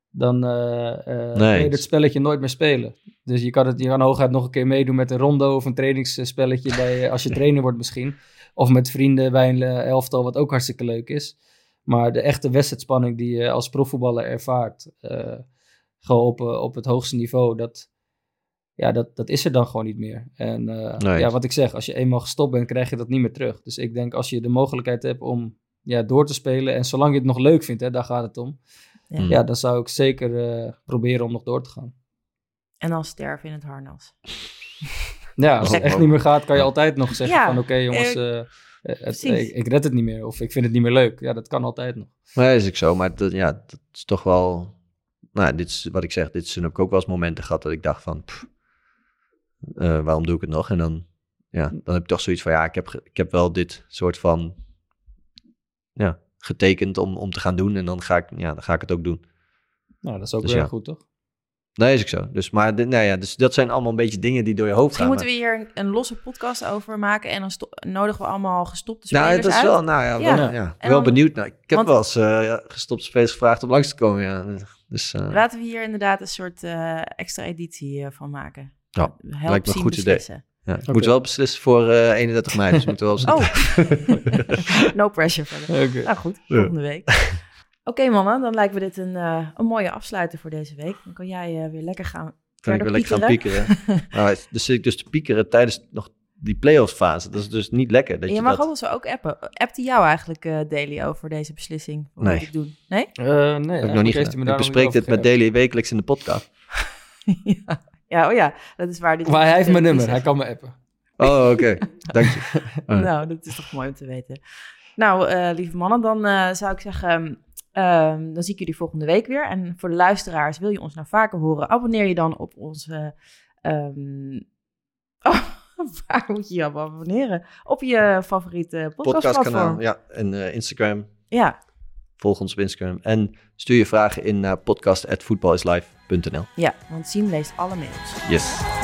dan eh eh, Nee. kun je het spelletje nooit meer spelen. Dus je kan, het, je kan hooguit nog een keer meedoen met een rondo of een trainingsspelletje [laughs] bij, eh, als je trainer wordt misschien. Of met vrienden bij een eh, elftal, wat ook hartstikke leuk is. Maar de echte wedstrijdspanning die je als profvoetballer ervaart, eh, gewoon op, eh, op het hoogste niveau, dat, ja, dat, dat is er dan gewoon niet meer. En eh, Nee. ja, wat ik zeg, als je eenmaal gestopt bent, krijg je dat niet meer terug. Dus ik denk als je de mogelijkheid hebt om ja, door te spelen, en zolang je het nog leuk vindt, hè, daar gaat het om. Ja. Mm. Ja, dan zou ik zeker eh, proberen om nog door te gaan. En dan sterven in het harnas. Ja, als het echt niet meer gaat, kan je altijd nog zeggen Ja, van oké jongens, eh, het- ik, ik red het niet meer. Of ik vind het niet meer leuk. Ja, dat kan altijd nog. Dat is ook zo. Maar dat, ja, dat is toch wel... Nou, dit is wat ik zeg. Dit zijn heb ik ook wel eens momenten gehad dat ik dacht van... pff, eh, waarom doe ik het nog? En dan, ja, dan heb ik toch zoiets van... Ja, ik heb, ik heb wel dit soort van... Ja, getekend om, om te gaan doen. En dan ga ik, ja, dan ga ik het ook doen. Nou, dat is ook Dus weer ja. goed, toch? Nee, is ook zo. Dus, maar nou ja, dus dat zijn allemaal een beetje dingen die door je hoofd Misschien gaan. moeten we hier een, een losse podcast over maken. En dan nodigen we allemaal gestopte Nou, spelers dat is uit. wel, nou ja, Ja. wel, ja. Wel dan- benieuwd. naar. ik heb want- wel eens eh, ja, gestopte spelers gevraagd om langs te komen. Ja. Dus eh, Laten we hier inderdaad een soort eh, extra editie van maken. Ja, Help lijkt me een goed idee. beslissen. ja, moet wel beslissen voor eh 31 mei. Dus we moeten wel [laughs] Oh, [laughs] no pressure verder. Oké. Nou goed, Ja. volgende week. Oké mannen, dan lijkt me dit een, eh, een mooie afsluiter voor deze week. Dan kan jij eh, weer lekker gaan kan ik weer lekker gaan piekeren. [laughs] nou, dus zit ik dus te piekeren tijdens nog die playoffs fase. Dat is dus niet lekker. Dat je, je mag dat... ook zo ook appen. Appt hij jou eigenlijk, eh Daily, over deze beslissing? Wat Nee. moet ik doen? Nee? Eh, nee, heb ik nog niet Ik bespreek dit met Daily wekelijks in de podcast. ja. Ja, oh ja, dat is waar. Dit Maar hij heeft mijn nummer, hij hij kan me appen. Oh, oké. Dank je. [laughs] Oh. Nou, dat is toch mooi om te weten. Nou, eh, lieve mannen, dan eh, zou ik zeggen... ehm, dan zie ik jullie volgende week weer. En voor de luisteraars, wil je ons nou vaker horen... abonneer je dan op onze... ehm, [laughs] oh, waar moet je je op abonneren? Op je favoriete podcastplatform. Podcastkanaal, ja. En eh, Instagram. Ja, Volg ons op Instagram. En stuur je vragen in naar podcast.voetbalislive.nl. ja, want Siem leest alle mails. Yes.